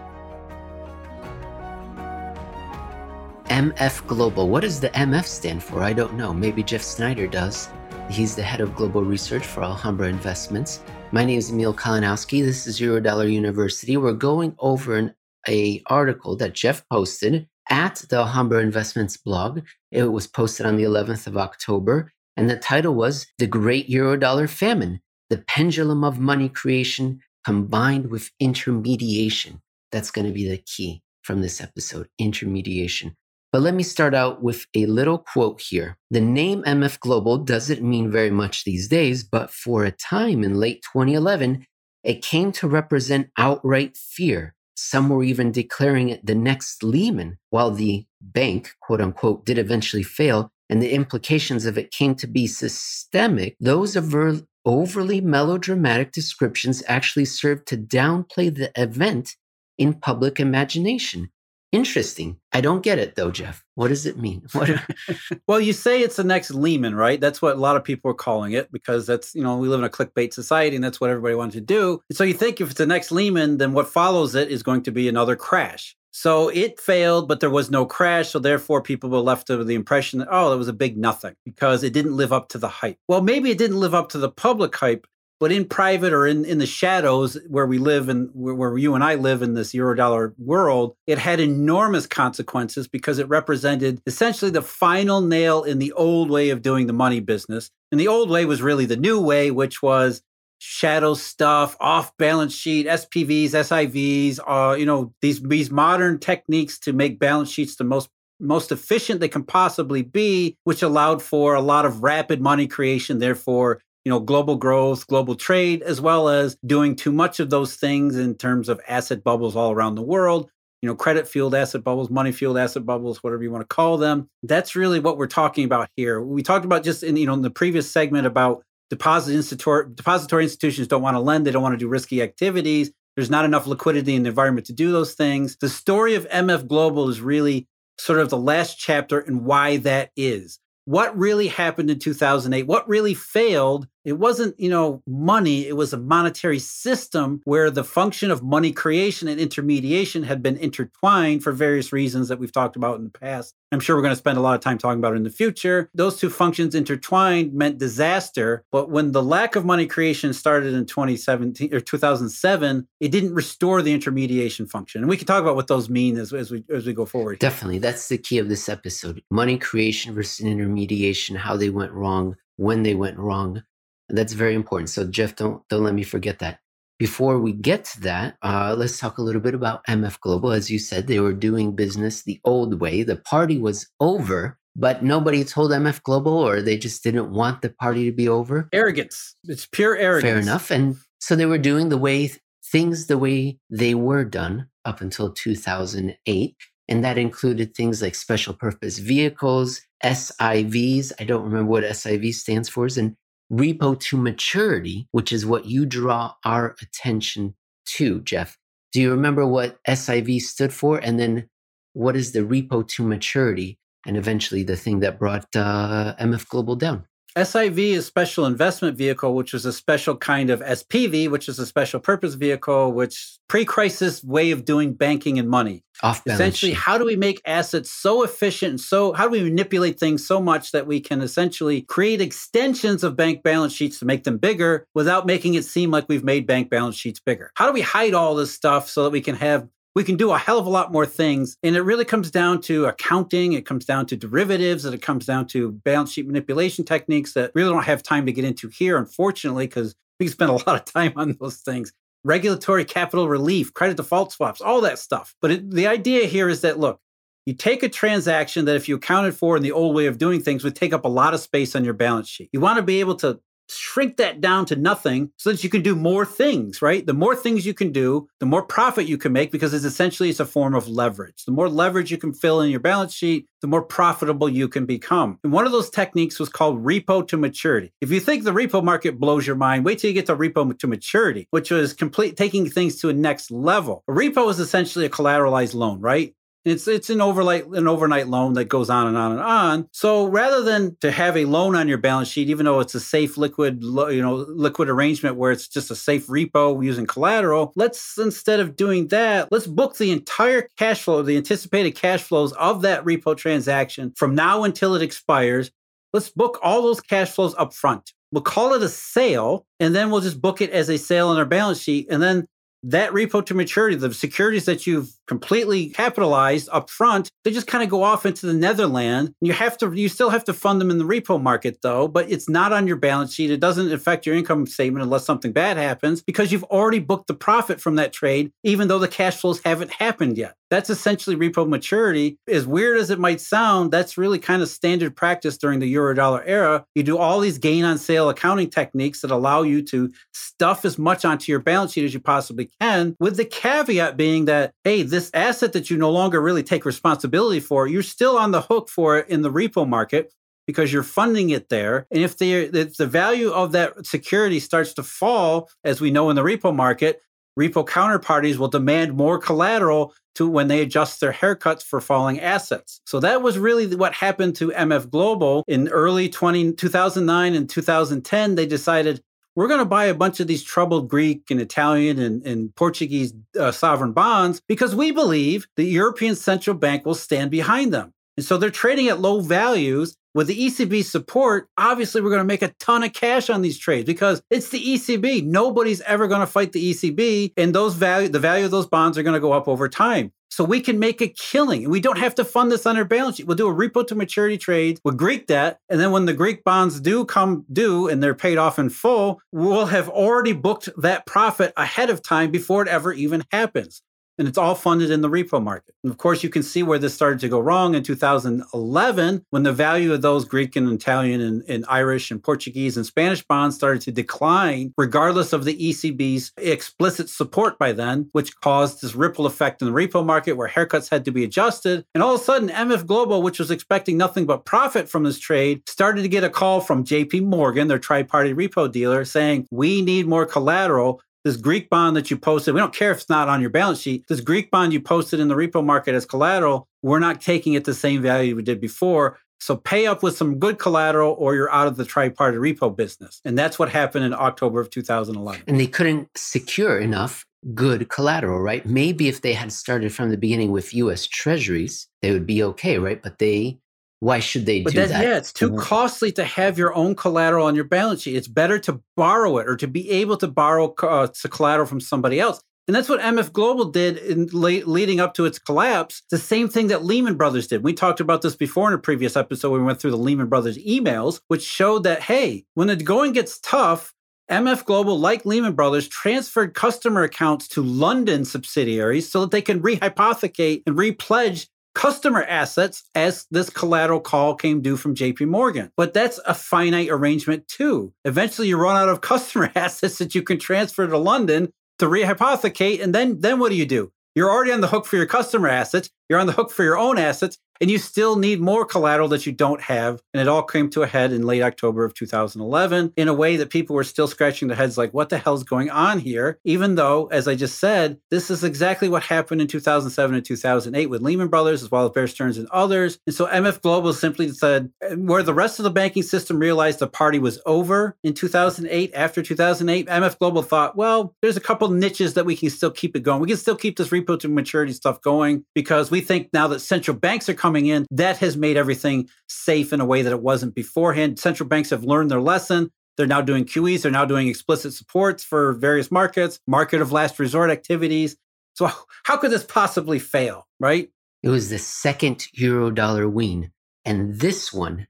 A: MF Global. What does the MF stand for? I don't know. Maybe Jeff Snyder does. He's the head of global research for Alhambra Investments. My name is Emil Kalinowski. This is Eurodollar University. We're going over an a article that Jeff posted at the Alhambra Investments blog. It was posted on the 11th of October. And the title was The Great Eurodollar Famine The Pendulum of Money Creation Combined with Intermediation. That's going to be the key from this episode intermediation. But let me start out with a little quote here. The name MF Global doesn't mean very much these days, but for a time in late 2011, it came to represent outright fear. Some were even declaring it the next Lehman, while the bank, quote unquote, did eventually fail and the implications of it came to be systemic, those over, overly melodramatic descriptions actually served to downplay the event in public imagination. Interesting. I don't get it though, Jeff. What does it mean? (laughs) What (laughs)
B: well, you say it's the next Lehman, right? That's what a lot of people are calling it because that's, you know, we live in a clickbait society and that's what everybody wants to do. So you think if it's the next Lehman, then what follows it is going to be another crash. So it failed, but there was no crash. So therefore, people were left with the impression that, oh, it was a big nothing because it didn't live up to the hype. Well, maybe it didn't live up to the public hype, but in private or in, in the shadows where we live and where, where you and I live in this Eurodollar world, it had enormous consequences because it represented essentially the final nail in the old way of doing the money business. And the old way was really the new way, which was shadow stuff, off balance sheet, SPVs, SIVs, uh, you know, these these modern techniques to make balance sheets the most most efficient they can possibly be, which allowed for a lot of rapid money creation, therefore, you know, global growth, global trade, as well as doing too much of those things in terms of asset bubbles all around the world. You know, credit fueled asset bubbles, money fueled asset bubbles, whatever you want to call them. That's really what we're talking about here. We talked about just in, you know, in the previous segment about deposit institutor, depository institutions don't want to lend, they don't want to do risky activities. There's not enough liquidity in the environment to do those things. The story of MF Global is really sort of the last chapter and why that is what really happened in 2008, what really failed. It wasn't, you know, money, it was a monetary system where the function of money creation and intermediation had been intertwined for various reasons that we've talked about in the past. I'm sure we're going to spend a lot of time talking about it in the future. Those two functions intertwined meant disaster, but when the lack of money creation started in 2017 or 2007, it didn't restore the intermediation function. And we can talk about what those mean as, as we as we go forward.
A: Definitely. That's the key of this episode. Money creation versus intermediation how they went wrong, when they went wrong. And that's very important. So Jeff, don't don't let me forget that. Before we get to that, uh, let's talk a little bit about MF Global. As you said, they were doing business the old way. The party was over, but nobody told MF Global, or they just didn't want the party to be over.
B: Arrogance. It's pure arrogance.
A: Fair enough. And so they were doing the way things the way they were done up until 2008. And that included things like special purpose vehicles, SIVs. I don't remember what SIV stands for, and repo to maturity, which is what you draw our attention to, Jeff. Do you remember what SIV stood for? And then what is the repo to maturity? And eventually the thing that brought uh, MF Global down.
B: SIV is special investment vehicle, which is a special kind of SPV, which is a special purpose vehicle, which pre-crisis way of doing banking and money.
A: Off
B: essentially, how do we make assets so efficient and so how do we manipulate things so much that we can essentially create extensions of bank balance sheets to make them bigger without making it seem like we've made bank balance sheets bigger? How do we hide all this stuff so that we can have we can do a hell of a lot more things. And it really comes down to accounting, it comes down to derivatives, and it comes down to balance sheet manipulation techniques that really don't have time to get into here, unfortunately, because we spend a (laughs) lot of time on those things. Regulatory capital relief, credit default swaps, all that stuff. But it, the idea here is that look, you take a transaction that if you accounted for in the old way of doing things would take up a lot of space on your balance sheet. You want to be able to shrink that down to nothing so that you can do more things, right? The more things you can do, the more profit you can make because it's essentially it's a form of leverage. The more leverage you can fill in your balance sheet, the more profitable you can become. And one of those techniques was called repo to maturity. If you think the repo market blows your mind, wait till you get to repo to maturity, which was complete taking things to a next level. A repo is essentially a collateralized loan, right? It's it's an overnight an overnight loan that goes on and on and on. So rather than to have a loan on your balance sheet, even though it's a safe liquid you know liquid arrangement where it's just a safe repo using collateral, let's instead of doing that, let's book the entire cash flow, the anticipated cash flows of that repo transaction from now until it expires. Let's book all those cash flows up front. We'll call it a sale, and then we'll just book it as a sale on our balance sheet. And then that repo to maturity, the securities that you've completely capitalized up front, they just kind of go off into the netherland. You have to, you still have to fund them in the repo market though, but it's not on your balance sheet. It doesn't affect your income statement unless something bad happens because you've already booked the profit from that trade, even though the cash flows haven't happened yet. That's essentially repo maturity. As weird as it might sound, that's really kind of standard practice during the Eurodollar era. You do all these gain on sale accounting techniques that allow you to stuff as much onto your balance sheet as you possibly can, with the caveat being that, hey, this asset that you no longer really take responsibility for, you're still on the hook for it in the repo market because you're funding it there. And if the, if the value of that security starts to fall, as we know in the repo market, repo counterparties will demand more collateral to when they adjust their haircuts for falling assets. So that was really what happened to MF Global in early 20, 2009 and 2010. They decided we're going to buy a bunch of these troubled Greek and Italian and, and Portuguese uh, sovereign bonds because we believe the European Central Bank will stand behind them. And so they're trading at low values with the ECB support, obviously we're going to make a ton of cash on these trades because it's the ECB. Nobody's ever going to fight the ECB, and those value the value of those bonds are going to go up over time. So we can make a killing. And we don't have to fund this on our balance sheet. We'll do a repo to maturity trade with Greek debt. And then when the Greek bonds do come due and they're paid off in full, we'll have already booked that profit ahead of time before it ever even happens and it's all funded in the repo market. And of course, you can see where this started to go wrong in 2011 when the value of those Greek and Italian and, and, Irish and Portuguese and Spanish bonds started to decline, regardless of the ECB's explicit support by then, which caused this ripple effect in the repo market where haircuts had to be adjusted. And all of a sudden, MF Global, which was expecting nothing but profit from this trade, started to get a call from JP Morgan, their tri party repo dealer, saying, We need more collateral this Greek bond that you posted, we don't care if it's not on your balance sheet. This Greek bond you posted in the repo market as collateral, we're not taking it the same value we did before. So pay up with some good collateral or you're out of the tri-party repo business. And that's what happened in October of 2011.
A: And they couldn't secure enough good collateral, right? Maybe if they had started from the beginning with US treasuries, they would be okay, right? But they why should they
B: but
A: do that?
B: Yeah, it's too costly to have your own collateral on your balance sheet. It's better to borrow it or to be able to borrow uh, collateral from somebody else. And that's what MF Global did in late, leading up to its collapse. The same thing that Lehman Brothers did. We talked about this before in a previous episode. We went through the Lehman Brothers emails, which showed that, hey, when the going gets tough, MF Global, like Lehman Brothers, transferred customer accounts to London subsidiaries so that they can rehypothecate and repledge customer assets as this collateral call came due from JP Morgan. But that's a finite arrangement too. Eventually you run out of (laughs) customer assets that you can transfer to London to rehypothecate and then then what do you do? You're already on the hook for your customer assets, you're on the hook for your own assets, and you still need more collateral that you don't have. And it all came to a head in late October of 2011 in a way that people were still scratching their heads like, what the hell's going on here? Even though, as I just said, this is exactly what happened in 2007 and 2008 with Lehman Brothers, as well as Bear Stearns and others. And so MF Global simply said, where the rest of the banking system realized the party was over in 2008, after 2008, MF Global thought, well, there's a couple niches that we can still keep it going. We can still keep this repo to maturity stuff going because we think now that central banks are coming in, that has made everything safe in a way that it wasn't beforehand. Central banks have learned their lesson. They're now doing QEs, they're now doing explicit supports for various markets, market of last resort activities. So, how could this possibly fail, right?
A: It was the second euro dollar wean. And this one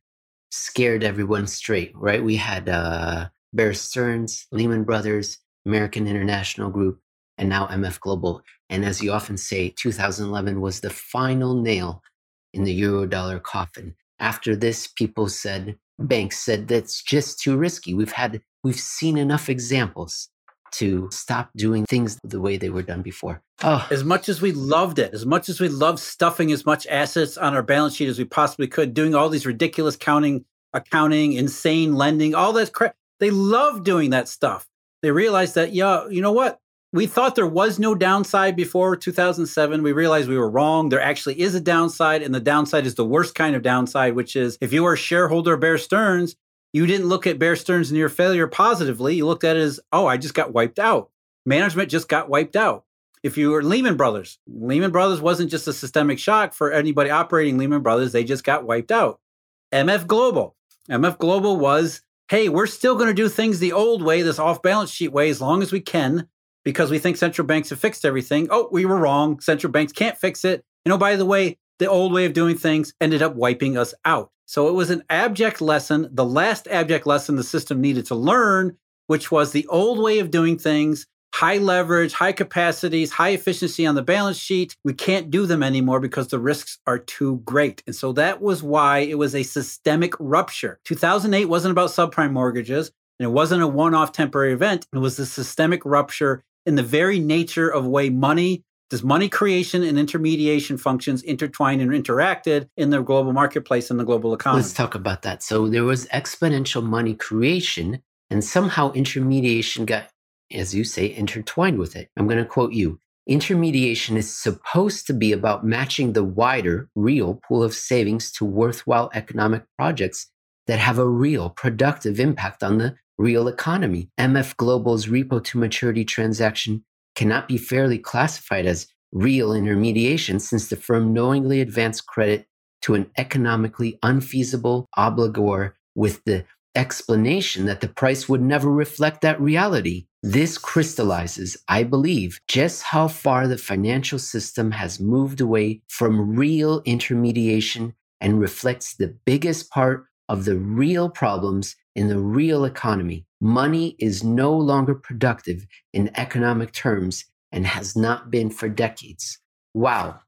A: scared everyone straight, right? We had uh, Bear Stearns, Lehman Brothers, American International Group, and now MF Global. And as you often say, 2011 was the final nail in the euro dollar coffin. After this, people said, banks said that's just too risky. We've had, we've seen enough examples to stop doing things the way they were done before.
B: Oh. As much as we loved it, as much as we loved stuffing as much assets on our balance sheet as we possibly could, doing all these ridiculous counting, accounting, insane lending, all that crap. They love doing that stuff. They realized that, yeah, you know what? We thought there was no downside before 2007. We realized we were wrong. There actually is a downside, and the downside is the worst kind of downside, which is if you were a shareholder of Bear Stearns, you didn't look at Bear Stearns near failure positively. You looked at it as, oh, I just got wiped out. Management just got wiped out. If you were Lehman Brothers, Lehman Brothers wasn't just a systemic shock for anybody operating Lehman Brothers, they just got wiped out. MF Global. MF Global was, hey, we're still going to do things the old way, this off balance sheet way, as long as we can because we think central banks have fixed everything. Oh, we were wrong. Central banks can't fix it. And oh, by the way, the old way of doing things ended up wiping us out. So it was an abject lesson, the last abject lesson the system needed to learn, which was the old way of doing things high leverage, high capacities, high efficiency on the balance sheet. We can't do them anymore because the risks are too great. And so that was why it was a systemic rupture. 2008 wasn't about subprime mortgages. And it wasn't a one off temporary event. It was a systemic rupture in the very nature of way money does money creation and intermediation functions intertwine and interacted in the global marketplace and the global economy?
A: Let's talk about that. So there was exponential money creation, and somehow intermediation got, as you say, intertwined with it. I'm going to quote you. Intermediation is supposed to be about matching the wider, real pool of savings to worthwhile economic projects that have a real productive impact on the real economy. MF Global's repo to maturity transaction cannot be fairly classified as real intermediation since the firm knowingly advanced credit to an economically unfeasible obligor with the explanation that the price would never reflect that reality. This crystallizes, I believe, just how far the financial system has moved away from real intermediation and reflects the biggest part of the real problems in the real economy. Money is no longer productive in economic terms and has not been for decades. Wow.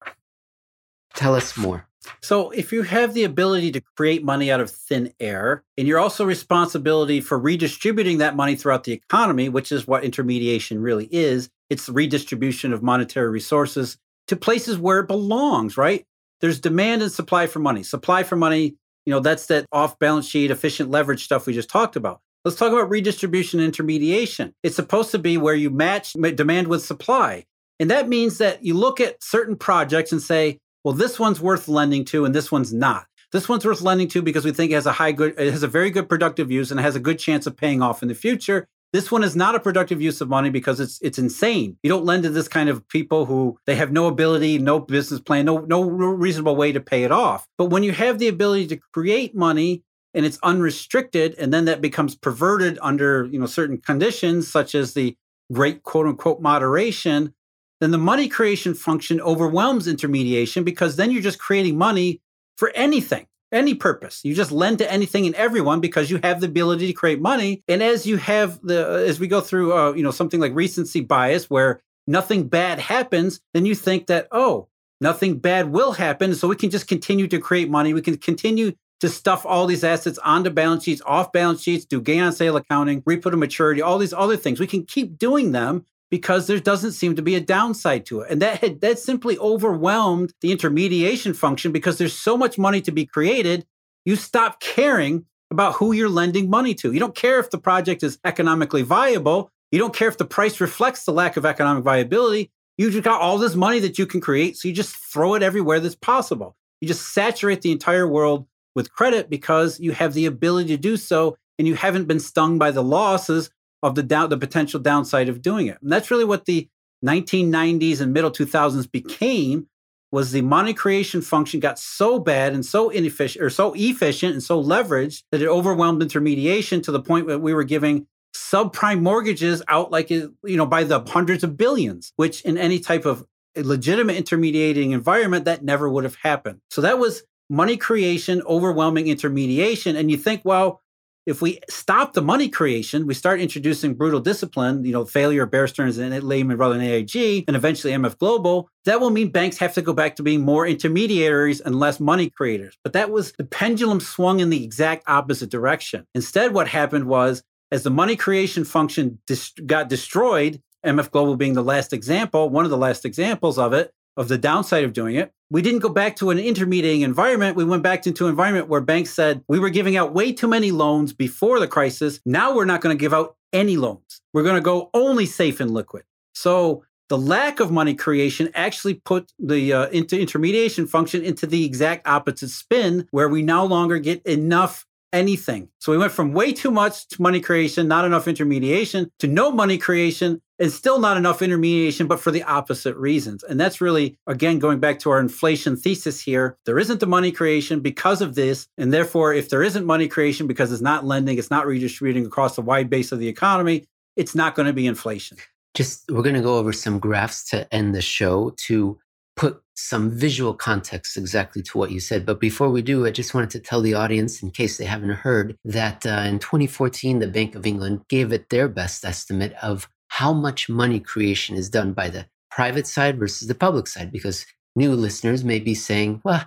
A: Tell us more.
B: So, if you have the ability to create money out of thin air, and you're also responsibility for redistributing that money throughout the economy, which is what intermediation really is, it's the redistribution of monetary resources to places where it belongs, right? There's demand and supply for money. Supply for money you know, that's that off balance sheet, efficient leverage stuff we just talked about. Let's talk about redistribution intermediation. It's supposed to be where you match demand with supply. And that means that you look at certain projects and say, well, this one's worth lending to and this one's not. This one's worth lending to because we think it has a high good, it has a very good productive use and it has a good chance of paying off in the future. This one is not a productive use of money because it's it's insane. You don't lend to this kind of people who they have no ability, no business plan, no no reasonable way to pay it off. But when you have the ability to create money and it's unrestricted and then that becomes perverted under, you know, certain conditions such as the great quote unquote moderation, then the money creation function overwhelms intermediation because then you're just creating money for anything any purpose. You just lend to anything and everyone because you have the ability to create money. And as you have the, as we go through, uh, you know, something like recency bias where nothing bad happens, then you think that, oh, nothing bad will happen. So we can just continue to create money. We can continue to stuff all these assets onto balance sheets, off balance sheets, do gain on sale accounting, repo to maturity, all these other things. We can keep doing them because there doesn't seem to be a downside to it. And that had, that simply overwhelmed the intermediation function because there's so much money to be created, you stop caring about who you're lending money to. You don't care if the project is economically viable. You don't care if the price reflects the lack of economic viability. You just got all this money that you can create, so you just throw it everywhere that's possible. You just saturate the entire world with credit because you have the ability to do so and you haven't been stung by the losses of the down, the potential downside of doing it. And that's really what the 1990s and middle 2000s became was the money creation function got so bad and so inefficient or so efficient and so leveraged that it overwhelmed intermediation to the point that we were giving subprime mortgages out like you know by the hundreds of billions which in any type of legitimate intermediating environment that never would have happened so that was money creation overwhelming intermediation and you think well if we stop the money creation, we start introducing brutal discipline, you know, failure of Bear Stearns and Lehman Brothers and AIG, and eventually MF Global, that will mean banks have to go back to being more intermediaries and less money creators. But that was the pendulum swung in the exact opposite direction. Instead, what happened was as the money creation function got destroyed, MF Global being the last example, one of the last examples of it, of the downside of doing it. We didn't go back to an intermediating environment. We went back into an environment where banks said we were giving out way too many loans before the crisis. Now we're not going to give out any loans. We're going to go only safe and liquid. So the lack of money creation actually put the uh, into intermediation function into the exact opposite spin, where we no longer get enough anything. So we went from way too much money creation, not enough intermediation, to no money creation and still not enough intermediation, but for the opposite reasons. And that's really, again, going back to our inflation thesis here. There isn't the money creation because of this. And therefore, if there isn't money creation because it's not lending, it's not redistributing across the wide base of the economy, it's not going to be inflation.
A: Just, we're going to go over some graphs to end the show to put some visual context exactly to what you said. But before we do, I just wanted to tell the audience, in case they haven't heard, that uh, in 2014, the Bank of England gave it their best estimate of how much money creation is done by the private side versus the public side. Because new listeners may be saying, well,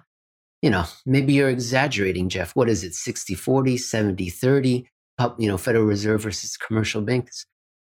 A: you know, maybe you're exaggerating, Jeff. What is it, 60 40, 70 30, you know, Federal Reserve versus commercial banks?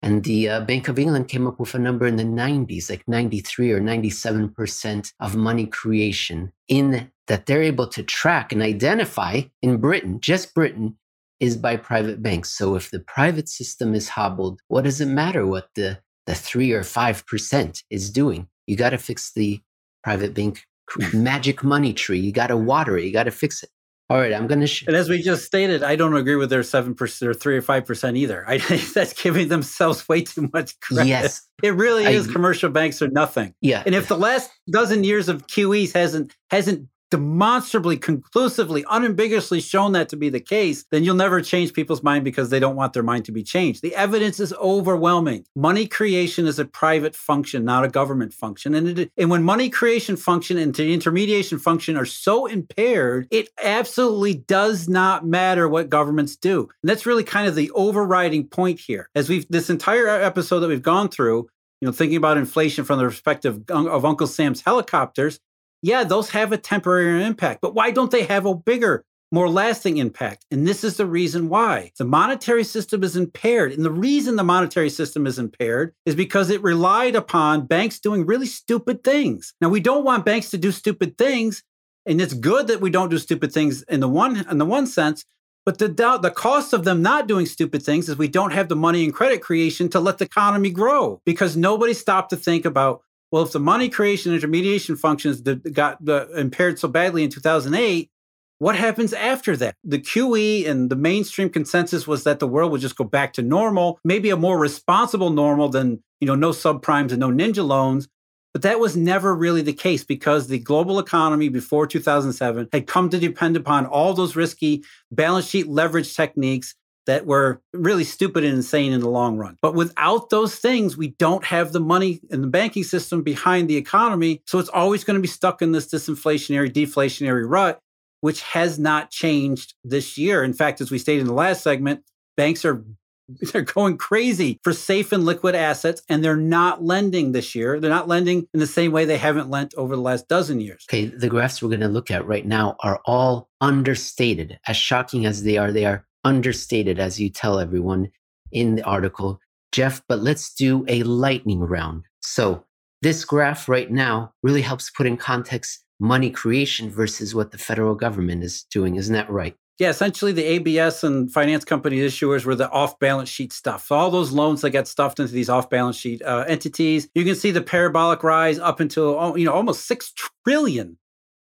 A: And the uh, Bank of England came up with a number in the 90s, like 93 or 97% of money creation in that they're able to track and identify in Britain, just Britain, is by private banks. So if the private system is hobbled, what does it matter what the, the three or 5% is doing? You got to fix the private bank magic money tree. You got to water it. You got to fix it. All right, I'm going to. Sh-
B: and as we just stated, I don't agree with their seven percent or three or five percent either. I think (laughs) that's giving themselves way too much credit. Yes, it really is. Commercial banks are nothing.
A: Yeah,
B: and if the last dozen years of QEs hasn't hasn't demonstrably, conclusively, unambiguously shown that to be the case, then you'll never change people's mind because they don't want their mind to be changed. The evidence is overwhelming. Money creation is a private function, not a government function. And, it, and when money creation function and the intermediation function are so impaired, it absolutely does not matter what governments do. And that's really kind of the overriding point here. As we've this entire episode that we've gone through, you know, thinking about inflation from the perspective of Uncle Sam's helicopters, yeah, those have a temporary impact, but why don't they have a bigger, more lasting impact? And this is the reason why. The monetary system is impaired. And the reason the monetary system is impaired is because it relied upon banks doing really stupid things. Now, we don't want banks to do stupid things. And it's good that we don't do stupid things in the one in the one sense, but the the cost of them not doing stupid things is we don't have the money and credit creation to let the economy grow because nobody stopped to think about well, if the money creation intermediation functions got impaired so badly in 2008, what happens after that? The QE and the mainstream consensus was that the world would just go back to normal, maybe a more responsible normal than, you know, no subprimes and no ninja loans. But that was never really the case because the global economy before 2007 had come to depend upon all those risky balance sheet leverage techniques that were really stupid and insane in the long run. But without those things, we don't have the money in the banking system behind the economy. So it's always going to be stuck in this disinflationary, deflationary rut, which has not changed this year. In fact, as we stated in the last segment, banks are (laughs) they're going crazy for safe and liquid assets and they're not lending this year they're not lending in the same way they haven't lent over the last dozen years
A: okay the graphs we're going to look at right now are all understated as shocking as they are they are understated, as you tell everyone in the article, Jeff, but let's do a lightning round. So, this graph right now really helps put in context money creation versus what the federal government is doing. Isn't that right?
B: Yeah, essentially the ABS and finance company issuers were the off balance sheet stuff. So all those loans that got stuffed into these off balance sheet uh, entities. You can see the parabolic rise up until oh, you know almost 6 trillion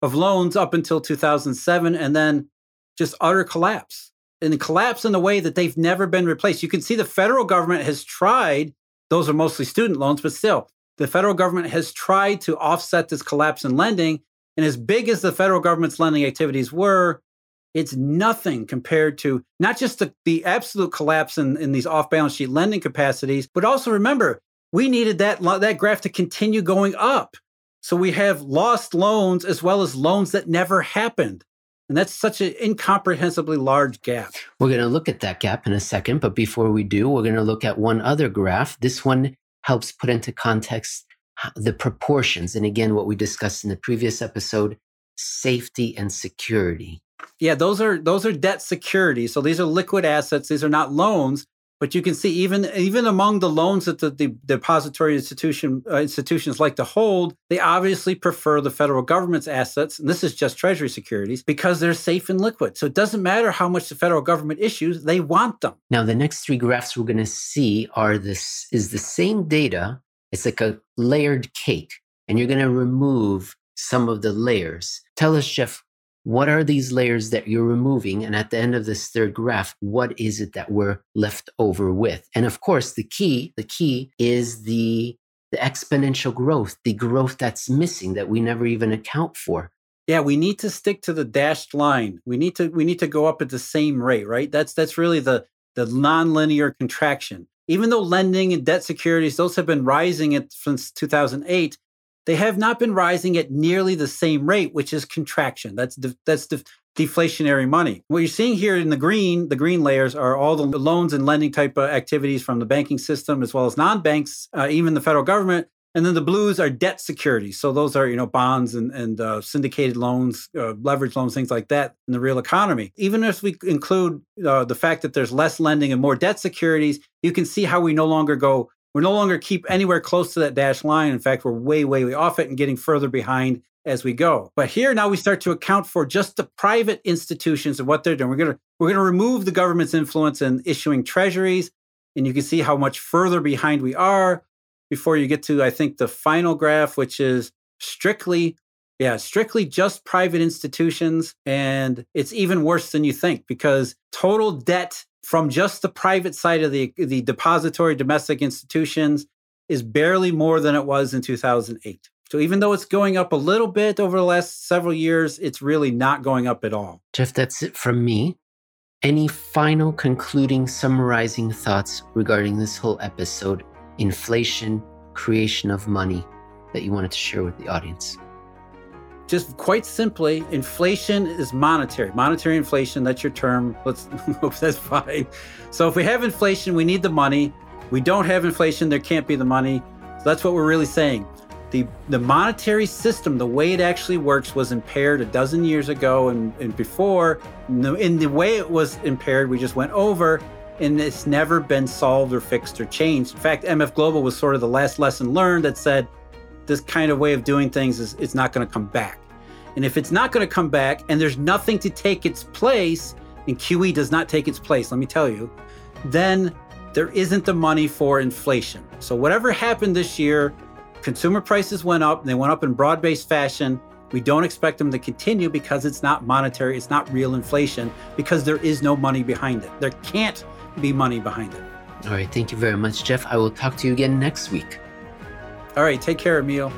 B: of loans up until 2007 and then just utter collapse. And collapse in a way that they've never been replaced. You can see the federal government has tried, those are mostly student loans, but still, the federal government has tried to offset this collapse in lending. And as big as the federal government's lending activities were, it's nothing compared to not just the, the absolute collapse in, in these off balance sheet lending capacities, but also remember, we needed that, that graph to continue going up. So we have lost loans as well as loans that never happened. And that's such an incomprehensibly large gap.
A: We're going to look at that gap in a second. But before we do, we're going to look at one other graph. This one helps put into context uh, the proportions. And again, what we discussed in the previous episode safety and security.
B: Yeah, those are those are debt securities. So these are liquid assets. These are not loans. But you can see even even among the loans that the, the depository institution uh, institutions like to hold, they obviously prefer the federal government's assets, and this is just Treasury securities because they're safe and liquid. So it doesn't matter how much the federal government issues; they want them.
A: Now, the next three graphs we're going to see are this is the same data. It's like a layered cake, and you're going to remove some of the layers. Tell us, Jeff, what are these layers that you're removing? And at the end of this third graph, what is it that we're left over with? And of course, the key, the key is the, the exponential growth, the growth that's missing that we never even account for.
B: Yeah, we need to stick to the dashed line. We need to we need to go up at the same rate, right? That's that's really the the nonlinear contraction. Even though lending and debt securities, those have been rising at, since 2008, they have not been rising at nearly the same rate, which is contraction. That's de- that's de- deflationary money. What you're seeing here in the green, the green layers are all the loans and lending type of activities from the banking system as well as non-banks, uh, even the federal government. And then the blues are debt securities. So those are, you know, bonds and, and uh, syndicated loans, uh, leverage loans, things like that in the real economy. Even if we include uh, the fact that there's less lending and more debt securities, you can see how we no longer go we're no longer keep anywhere close to that dash line. In fact, we're way, way, way off it and getting further behind as we go. But here now we start to account for just the private institutions and what they're doing. We're gonna we're gonna remove the government's influence in issuing treasuries, and you can see how much further behind we are before you get to I think the final graph, which is strictly yeah, strictly just private institutions. And it's even worse than you think because total debt from just the private side of the, the depository domestic institutions is barely more than it was in 2008. So even though it's going up a little bit over the last several years, it's really not going up at all.
A: Jeff, that's it from me. Any final concluding summarizing thoughts regarding this whole episode, inflation, creation of money, that you wanted to share with the audience?
B: Just quite simply, inflation is monetary. Monetary inflation, that's your term. Let's (laughs) hope that's fine. So if we have inflation, we need the money. We don't have inflation, there can't be the money. So that's what we're really saying. The the monetary system, the way it actually works, was impaired a dozen years ago and, and before. In the, in the way it was impaired, we just went over and it's never been solved or fixed or changed. In fact, MF Global was sort of the last lesson learned that said this kind of way of doing things is it's not going to come back. And if it's not going to come back and there's nothing to take its place, and QE does not take its place, let me tell you, then there isn't the money for inflation. So whatever happened this year, consumer prices went up, and they went up in broad-based fashion. We don't expect them to continue because it's not monetary, it's not real inflation, because there is no money behind it. There can't be money behind it.
A: All right, thank you very much, Jeff. I will talk to you again next week.
B: All right, take care, Emil.